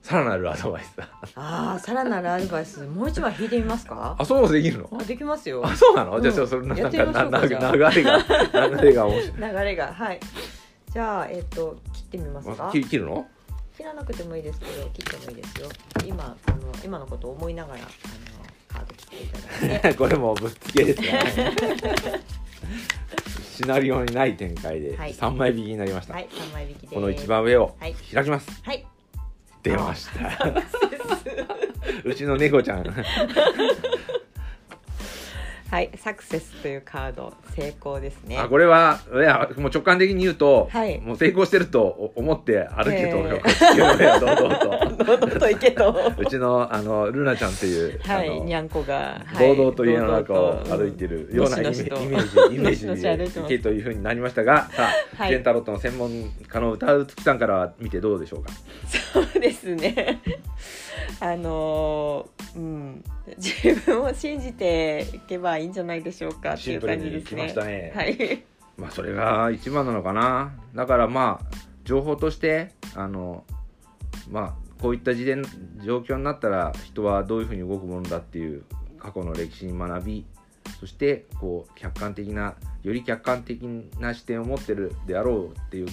さらなるアドバイスだ。ああさらなるアドバイス。もう一枚引いてみますか？あそうできるの？あできますよ。あそうなの、うん。じゃあそそれなんかな流れが流れが面白い。流れがはい。じゃあえっ、と切ってみますか？切切るの？切らなくてもいいですけど切ってもいいですよ。今あの今のことを思いながらあのカード切っていただいて。[laughs] これもぶっつけですね。シナリオにない展開ではい。3枚引きになりました、はい三枚引きです。この一番上をはい。開きます、はい出ました。[laughs] うちの猫ちゃんはいサクセスというカード成功ですね。あこれはいやもう直感的に言うと、はい。もう成功してると思って歩けとええよ、っていうのよ堂々と [laughs] 堂々といけと。うちのあのルナちゃんという、はいにゃんこが、はい。堂々と家の中を歩いてるようなイメのしのしと。イメージ [laughs] イメージでいけというふうになりましたがさあ、はい。ジェンタロットの専門家の歌う月さんから見てどうでしょうか？そうですねあのーうん。自分を信じていけばいいんじゃないでしょうかっていう感じですね。ましたね、はい。まあそれが一番なのかな。だからまあ情報としてあのまあこういった事前状況になったら人はどういうふうに動くものだっていう過去の歴史に学びそしてこう客観的なより客観的な視点を持ってるであろうっていう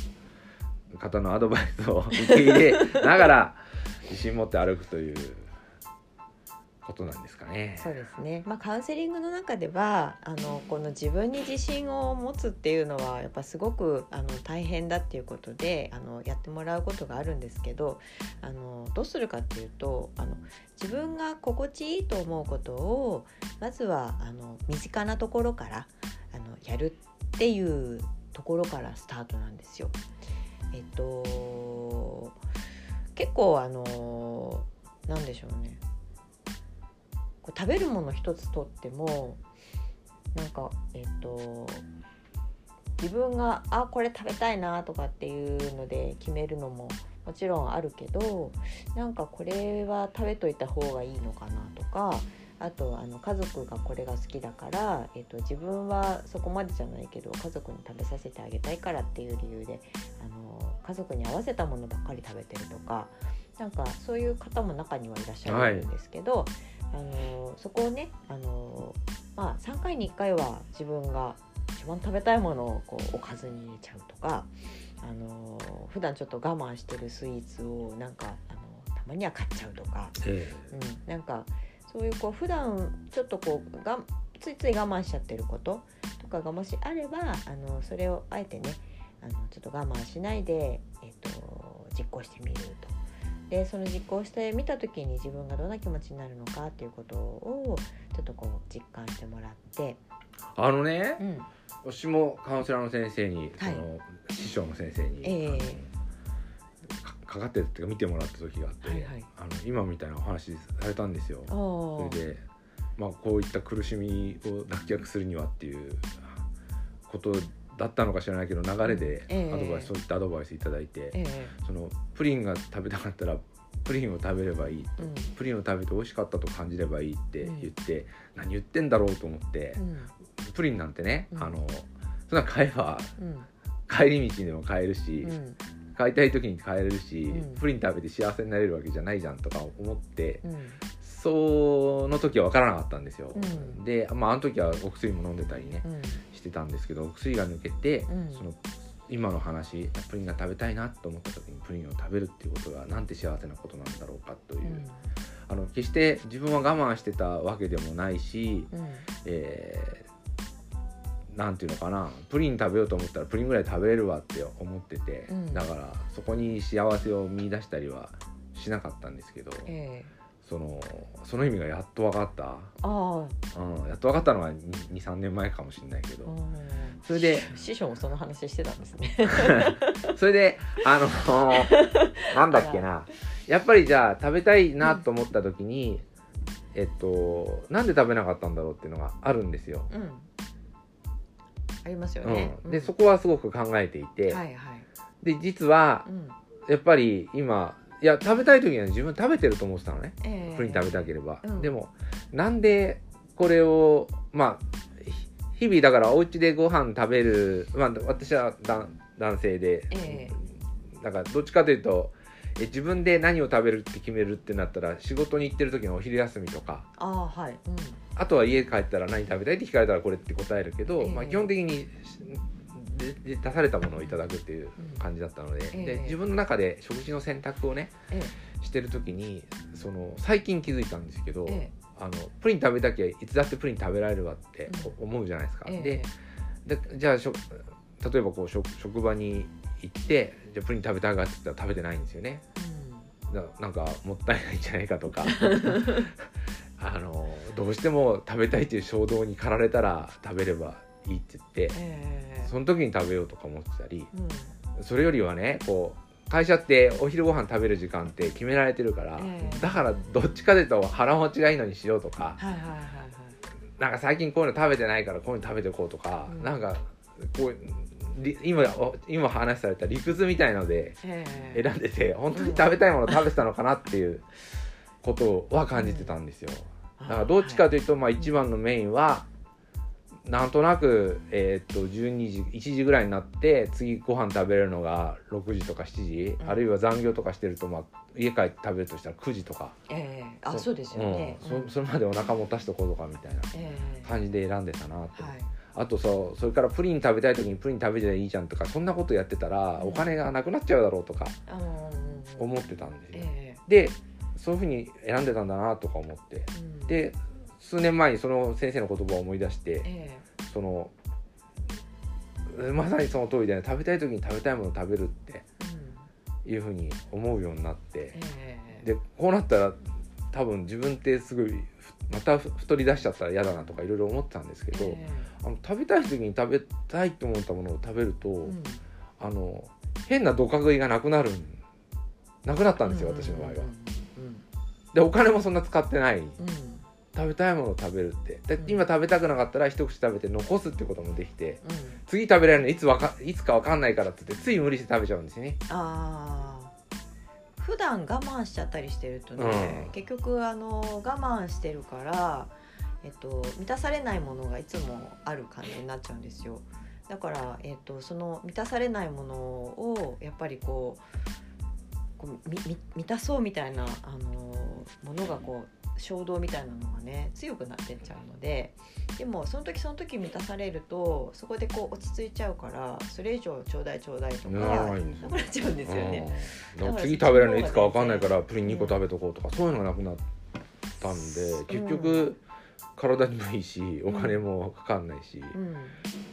方のアドバイスを受け入れながら自信持って歩くということなんですかね。そうですね、まあ、カウンセリングの中ではあのこの自分に自信を持つっていうのはやっぱすごくあの大変だっていうことであのやってもらうことがあるんですけどあのどうするかっていうとあの自分が心地いいと思うことをまずはあの身近なところからあのやるっていうところからスタートなんですよ。えっと結構あのなんでしょうね。こう食べるもの一つとってもなんかえっと自分があこれ食べたいなとかっていうので決めるのももちろんあるけどなんかこれは食べといた方がいいのかなとかあとあの家族がこれが好きだから、えっと、自分はそこまでじゃないけど家族に食べさせてあげたいからっていう理由であの家族に合わせたものばっかり食べてるとかなんかそういう方も中にはいらっしゃるんですけど、あのそこをねあの、まあ、3回に1回は自分が気番食べたいものをこうおかずに入れちゃうとかあの普段ちょっと我慢してるスイーツをなんかあのたまには買っちゃうとか、え。うん、なんかそういうこう普段ちょっとこうがついつい我慢しちゃってることとかがもしあればあのそれをあえてねあのちょっと我慢しないで、えっと、実行してみると。でその実行してみた時に自分がどんな気持ちになるのかっていうことをちょっとこう実感してもらって、あのねうん、私もカウンセラーの先生に、はい。その師匠の先生に、ええかかかってるっていうか見てもらった時があって、はいはい。あの今みたいなお話されたんですよ。それで、まあ、こういった苦しみを脱却するにはっていうことだったのか知らないけど流れでええ。アドバイス、そういったアドバイスいただいて、ええ。そのプリンが食べたかったらプリンを食べればいいうん。プリンを食べて美味しかったと感じればいいって言って、何言ってんだろうと思って、うん。プリンなんてね、うん。あのそんな買えばうん。帰り道でも買えるし、うん買いたい時に買えるし、うん。プリン食べて幸せになれるわけじゃないじゃんとか思って、うん。その時は分からなかったんですよ、うん。で、まあ、あの時はお薬も飲んでたりねうん。してたんですけどお薬が抜けて、うん。その今の話プリンが食べたいなと思った時にプリンを食べるっていうことがなんて幸せなことなんだろうかという、あの決して自分は我慢してたわけでもないし、うん。えーなんていうのかな。プリン食べようと思ったらプリンぐらい食べれるわって思ってて、うん。だからそこに幸せを見出したりはしなかったんですけど、ええ。そのその意味がやっと分かった、ああ。うん、やっと分かったのが23年前かもしれないけど、うん。それで師匠もその話してたんですね。[laughs] それであの [laughs] なんだっけな。やっぱりじゃあ食べたいなと思った時に、えっとなんで食べなかったんだろうっていうのがあるんですよ。うん。ありますよね。うん、でそこはすごく考えていて、はいはい。で実はうん。やっぱり今いや食べたい時には自分食べてると思ってたのねええプリン食べたければ、うんでもなんでこれをまあひ日々だからお家でご飯食べるまあ私は男男性で、えだからどっちかというとえ自分で何を食べるって決めるってなったら仕事に行ってる時のお昼休みとかああはい。うん。あとは家帰ったら何食べたいって聞かれたらこれって答えるけど、ええ。まあ、基本的に出されたものをいただくっていう感じだったので,、ええ。で自分の中で食事の選択をねえしてる時にその最近気づいたんですけど、えあのプリン食べたきゃいつだってプリン食べられるわってう思うじゃないですか。ええ。ででじゃあ例えばこう職職場に行ってじゃあプリン食べたいかって言ったら食べてないんですよね。だなんかもったいないんじゃないかとか [laughs] あのどうしても食べたいっていう衝動に駆られたら食べればいいって言ってええその時に食べようとか思ってたりうん。それよりはねこう会社ってお昼ご飯食べる時間って決められてるから、ええだからどっちかというと腹持ちがいいのにしようとかはいはいはいはい。なんか最近こういうの食べてないからこういうの食べていこうとか、うんなんかこうり今今話された理屈みたいのでええ選んでて本当に食べたいもの食べてたのかなっていうことは感じてたんですよ。だからどっちかというと、まあ、一番のメインはなんとなく、えーっと12時1時ぐらいになって次ご飯食べれるのが6時とか7時、うん。あるいは残業とかしてると、まあ、家帰って食べるとしたら9時とか。ええ。あそうですよね。うん。そそれまでお腹持たしとこうとかみたいな。ええ。感じで選んでたなと、はい。あとそうそれからプリン食べたい時にプリン食べていいじゃんとかそんなことやってたらうん。お金がなくなっちゃうだろうとかあのー思ってたんで。え。でそういうふうに選んでたんだなとか思って。えうん。で数年前にその先生の言葉を思い出してえそのまさにその通りで、ね、食べたい時に食べたいものを食べるっていうふうに思うようになって。ええ。でこうなったら多分自分ってすぐまた太り出しちゃったら嫌だなとかいろいろ思ってたんですけど、えあの食べたい時に食べたいと思ったものを食べると、えうん。あの変などか食いがなくなるなくなったんですよ、私の場合は。うんでお金もそんな使ってない。うん。うん食べたいものを食べるって。でうん。今食べたくなかったら一口食べて残すってこともできてうん。次食べられるのいつわかいつか分かんないからって言ってつい無理して食べちゃうんですよね。ああ普段我慢しちゃったりしてるとね、うん。結局あの我慢してるから、えっと、満たされないものがいつもある感じになっちゃうんですよ。だから、えっと、その満たされないものをやっぱりこうこうみみ満たそうみたいなあのものがこう衝動みたいなのがね強くなってっちゃうのででもその時その時満たされるとそこでこう落ち着いちゃうからそれ以上ちょうだいちょうだいとかなくなっちゃうんですよね。うんだから次食べれるのいつかわかんないからプリン2個食べとこうとかそういうのがなくなったんで結局体にもいいしお金もかかんないし、うん。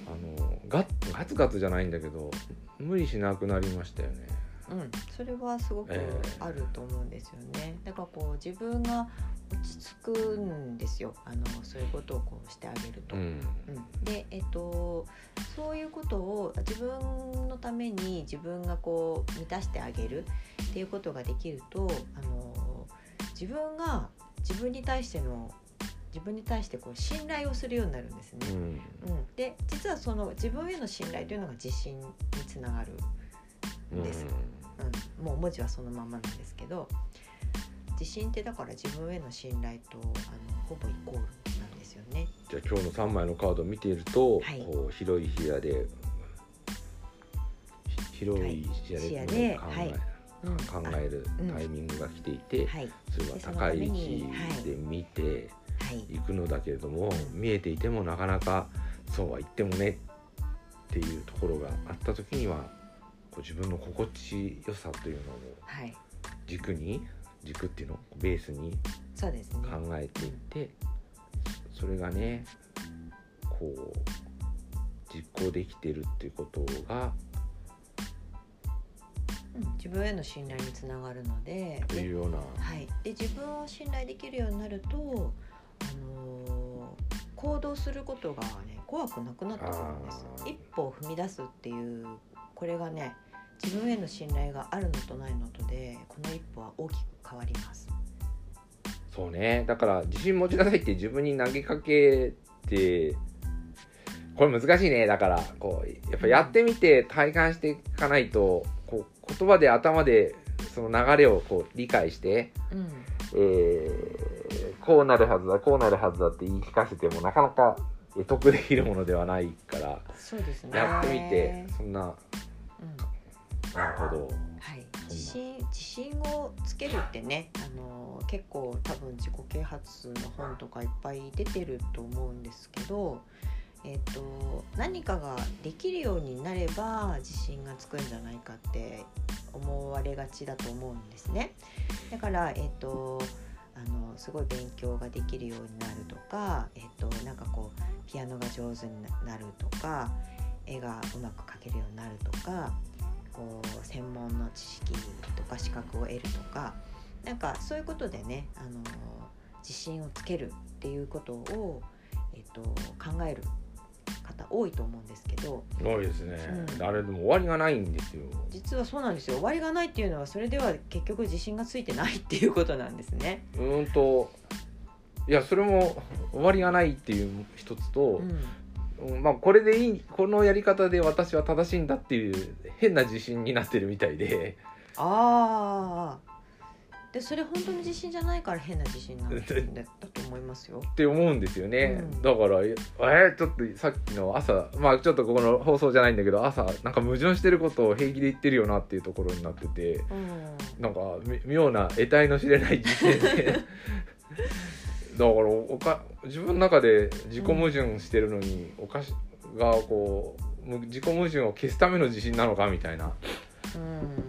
あのガッガツガツじゃないんだけど無理しなくなりましたよね。うん、それはすごくええあると思うんですよね。だからこう自分が落ち着くんですよ。あのそういうことをこうしてあげると。うん。うん。で、えっと、そういうことを自分のために自分がこう満たしてあげる。っていうことができるとあの自分が自分に対しての自分に対してこう信頼をするようになるんですね。うん。うん、で実はその自分への信頼というのが自信につながる、うんです。うん、もう文字はそのままなんですけど自信ってだから自分への信頼とあのほぼイコールなんですよね。じゃあ今日の3枚のカードを見ていると、はい。こう広い視野でひ広い視野で,、視野で考えはい。うん考えるうん。タイミングが来ていて、はい。それは高い位置で見てはい。いくのだけれども、見えていてもなかなかそうは言ってもねっていうところがあった時にはこう自分の心地よさというのをはい。軸に軸っていうの？をベースに。考えていってそれがねこう実行できてるっていうことがうん、自分への信頼につながるのででというようなはい、で自分を信頼できるようになると、あのー行動することがね怖くなくなってくるんです一歩を踏み出すっていうこれがね自分への信頼があるのとないのとでこの一歩は大きく変わります。そうねだから自信持ちなさいって自分に投げかけてこれ難しいねだからこうやっぱやってみて体感していかないとこう言葉で頭でその流れをこう理解して、うん、えーこうなるはずだこうなるはずだって言い聞かせてもなかなか得得できるものではないからそうですね。やってみてそんなうんなるほど。はい、自信自信をつけるってねあの結構多分自己啓発の本とかいっぱい出てると思うんですけど、えっと何かができるようになれば自信がつくんじゃないかって思われがちだと思うんですね。だから、えっとあのすごい勉強ができるようになるとか、えっとなんかこうピアノが上手になるとか絵がうまく描けるようになるとかこう専門の知識とか資格を得るとかなんかそういうことでねあの自信をつけるっていうことを、えっと、考える方多いと思うんですけど多いですね、うん。あれでも終わりがないんですよ。実はそうなんですよ。終わりがないっていうのはそれでは結局自信がついてないっていうことなんですね。うーんといやそれも終わりがないっていう一つとう、んうんまあこれでいいこのやり方で私は正しいんだっていう変な自信になってるみたいで。ああでそれ本当の自信じゃないから変な自信なんだ [laughs] だと思いますよ。って思うんですよね、うん。だからえー、ちょっとさっきの朝まあちょっとここの放送じゃないんだけど朝なんか矛盾してることを平気で言ってるよなっていうところになってて。うん。なんかみ妙な得体の知れない自信で [laughs] だからおか自分の中で自己矛盾してるのに、おかしがこうむ自己矛盾を消すための自信なのかみたいな。うん、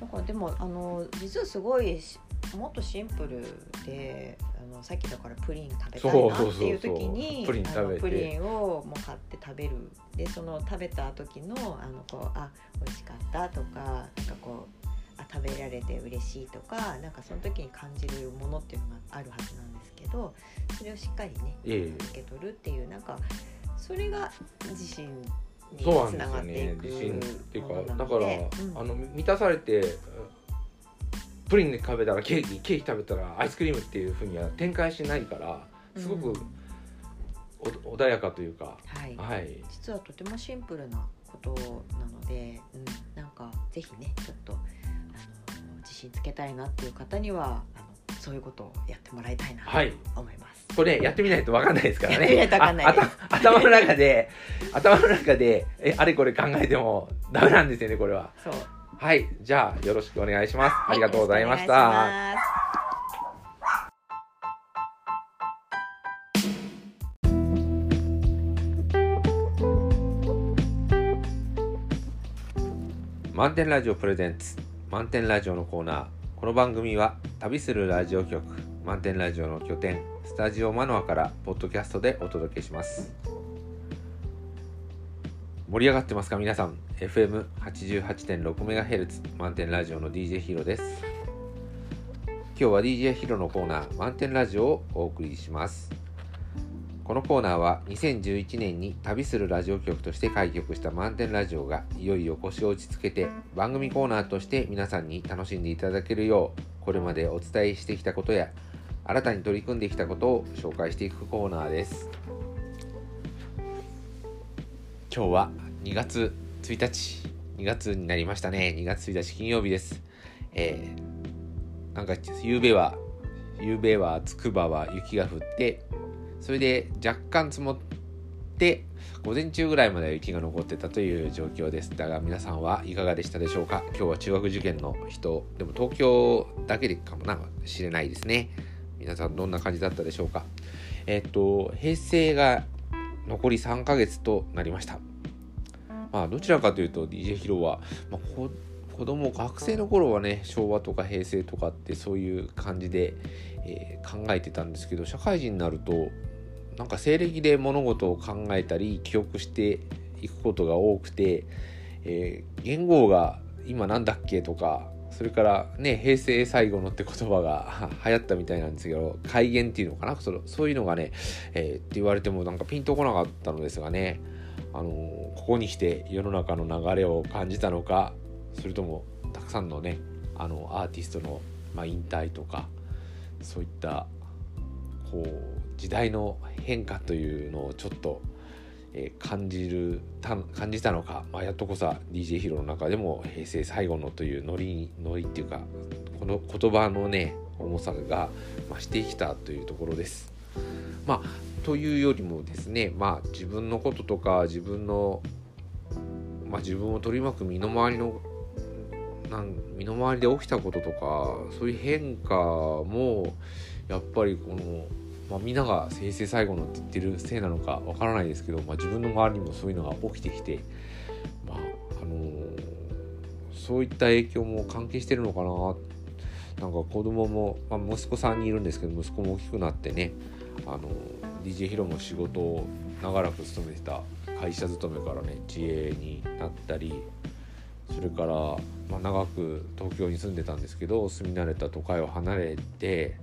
だからでもあの実はすごいしもっとシンプルであのさっきだからプリン食べたいなっていう時にプリンをもう買って食べる。でその食べた時のあのこうあ美味しかったとかなんかこうあ食べられて嬉しいとかなんかその時に感じるものっていうのがあるはずなんですけどそれをしっかりねええ。受け取るっていうなんかそれが自信につながっていくね。自信っていうかだから、うん。あの満たされてプリンで食べたらケーキケーキ食べたらアイスクリームっていうふうには展開しないからすごくうん。お穏やかというか、はい、はい。実はとてもシンプルなことなので、うん、なんかぜひねちょっと信つけたいなっていう方にはあのそういうことをやってもらいたいなと思います、はい、これやってみないと分かんないですからね。頭の中で [laughs] 頭の中でえあれこれ考えてもダメなんですよねこれは。はい。じゃあよろしくお願いします、ありがとうございました。満点ラジオプレゼンツ。満点ラジオのコーナー。この番組は旅するラジオ局満点ラジオの拠点スタジオマノアからポッドキャストでお届けします。盛り上がってますか皆さん？FM88.6MHz 満点ラジオの DJ ヒロです。今日は DJ ヒロのコーナー満点ラジオをお送りします。このコーナーは2011年に旅するラジオ局として開局した満点ラジオがいよいよ腰を落ち着けて番組コーナーとして皆さんに楽しんでいただけるようこれまでお伝えしてきたことや新たに取り組んできたことを紹介していくコーナーです。今日は2月1日2月になりましたね。2月1日金曜日です。えー、なんか夕べは夕べはつくばは雪が降ってそれで若干積もって午前中ぐらいまで雪が残ってたという状況です。だが皆さんはいかがでしたでしょうか？今日は中学受験の人でも東京だけでかもなしれないですね。皆さんどんな感じだったでしょうか？えっと平成が残り3ヶ月となりました。まあ、どちらかというと DJ ヒロは、まあ、子供学生の頃はね昭和とか平成とかってそういう感じで、えー、考えてたんですけど社会人になるとなんか西暦で物事を考えたり記憶していくことが多くて、えー、言語が今なんだっけとかそれからね平成最後のって言葉が [laughs] 流行ったみたいなんですけど改元っていうのかな？そのそういうのがね、えー、って言われてもなんかピンとこなかったのですがねあのここに来て世の中の流れを感じたのかそれともたくさんのねあのアーティストの、まあ、引退とかそういったこう時代の変化というのをちょっと、えー、感じる感じたのか、まあ、やっとこさ DJ ヒロの中でも平成最後のというノリノリっていうかこの言葉のね重さが増してきたというところです。まあというよりもですねまあ自分のこととか自分の、まあ、自分を取り巻く身の回りのなん身の回りで起きたこととかそういう変化もやっぱりこの、まあ、みんなが平成最後のって言ってるせいなのかわからないですけど、まあ、自分の周りにもそういうのが起きてきて、まああのー、そういった影響も関係してるのかな。なんか子供も、まあ、息子さんにいるんですけど息子も大きくなってねあの DJ ヒロも仕事を長らく勤めてた会社勤めからね自営になったりそれから、まあ、長く東京に住んでたんですけど住み慣れた都会を離れて、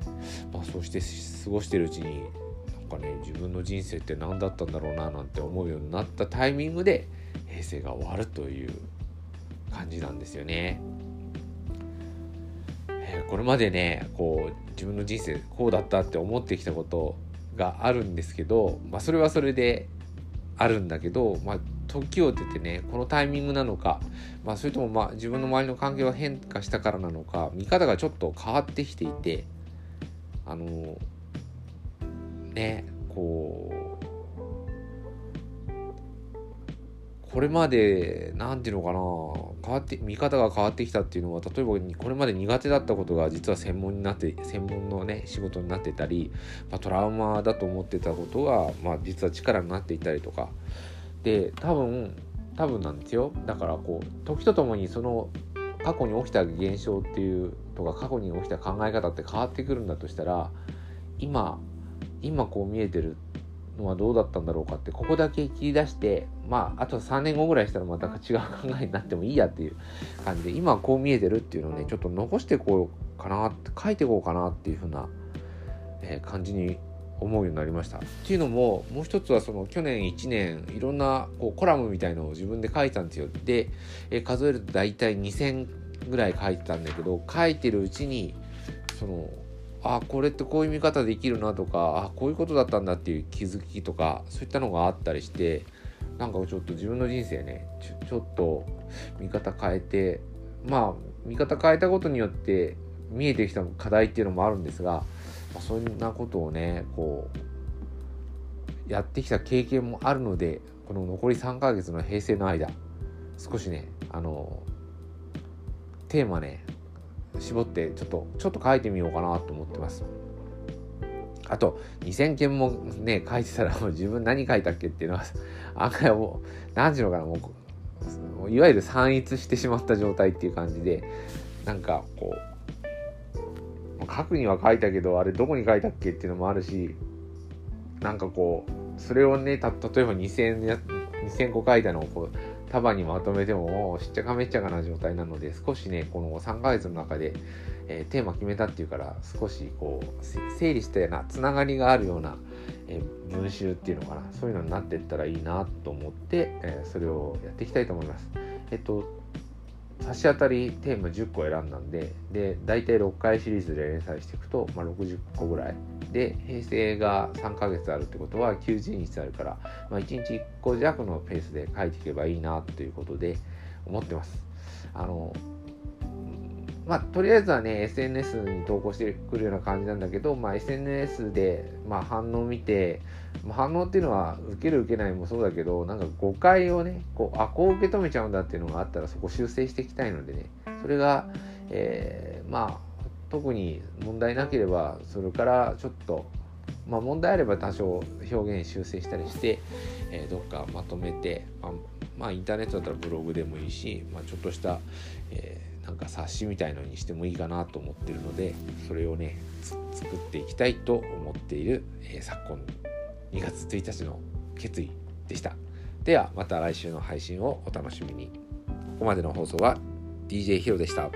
まあ、そうして過ごしてるうちになんかね自分の人生って何だったんだろうななんて思うようになったタイミングで平成が終わるという感じなんですよね。えこれまでねこう自分の人生こうだったって思ってきたことがあるんですけど、まあ、それはそれであるんだけど、まあ、時を出てねこのタイミングなのか、まあ、それともまあ自分の周りの環境が変化したからなのか見方がちょっと変わってきていてあのねこうこれまで何て言うのかな変わって見方が変わってきたっていうのは例えばこれまで苦手だったことが実は専門になって専門のね仕事になってたり、まあ、トラウマだと思ってたことが、まあ、実は力になっていたりとかで多分多分なんですよ。だからこう時とともにその過去に起きた現象っていうとか過去に起きた考え方って変わってくるんだとしたら今今こう見えてるのはどうだったんだろうかってここだけ切り出してまああと3年後ぐらいしたらまた違う考えになってもいいやっていう感じで今こう見えてるっていうのをねちょっと残してこうかなって書いていこうかなっていう風な、えー、感じに思うようになりました。っていうのももう一つはその去年1年いろんなこうコラムみたいのを自分で書いたんですよ。で、え、数えると大体2000ぐらい書いてたんだけど書いてるうちにそのあこれってこういう見方できるなとかあこういうことだったんだっていう気づきとかそういったのがあったりしてなんかちょっと自分の人生ねちょっと見方変えてまあ見方変えたことによって見えてきた課題っていうのもあるんですが、まあ、そんなことをねこうやってきた経験もあるのでこの残り3ヶ月の平成の間少しねあのテーマね絞ってちょっとちょっと書いてみようかなと思ってます。あと2000件もね書いてたらもう自分何書いたっけっていうのは [laughs] 案外もう何時のかなもういわゆる散逸してしまった状態っていう感じでなんかこう書くには書いたけどあれどこに書いたっけっていうのもあるしなんかこうそれをねた例えば2000 2000個書いたのをこう束にまとめてもしっちゃかめっちゃかな状態なので少しねこの3ヶ月の中で、えー、テーマ決めたっていうから少しこう整理したようなつながりがあるような、えー、文集っていうのかなそういうのになってったらいいなと思って、えー、それをやっていきたいと思います。えっと差し当たりテーマ10個選んだんでで大体6回シリーズで連載していくと、まあ、60個ぐらいで平成が3ヶ月あるってことは90日あるから、まあ、1日1個弱のペースで書いていけばいいなということで思ってます。あのまあ、とりあえずはね SNS に投稿してくるような感じなんだけど、まあ、SNS で、まあ、反応を見て、まあ、反応っていうのは受ける受けないもそうだけどなんか誤解をねこうあこう受け止めちゃうんだっていうのがあったらそこ修正していきたいのでねそれが、えー、まあ特に問題なければそれからちょっとまあ問題あれば多少表現修正したりして、えー、どっかまとめて、まあ、まあ、インターネットだったらブログでもいいし、まあ、ちょっとした、えーなんか冊子みたいのにしてもいいかなと思ってるのでそれをね作っていきたいと思っている、えー、昨今2月1日の決意でしたではまた来週の配信をお楽しみにここまでの放送は DJ ヒロでした。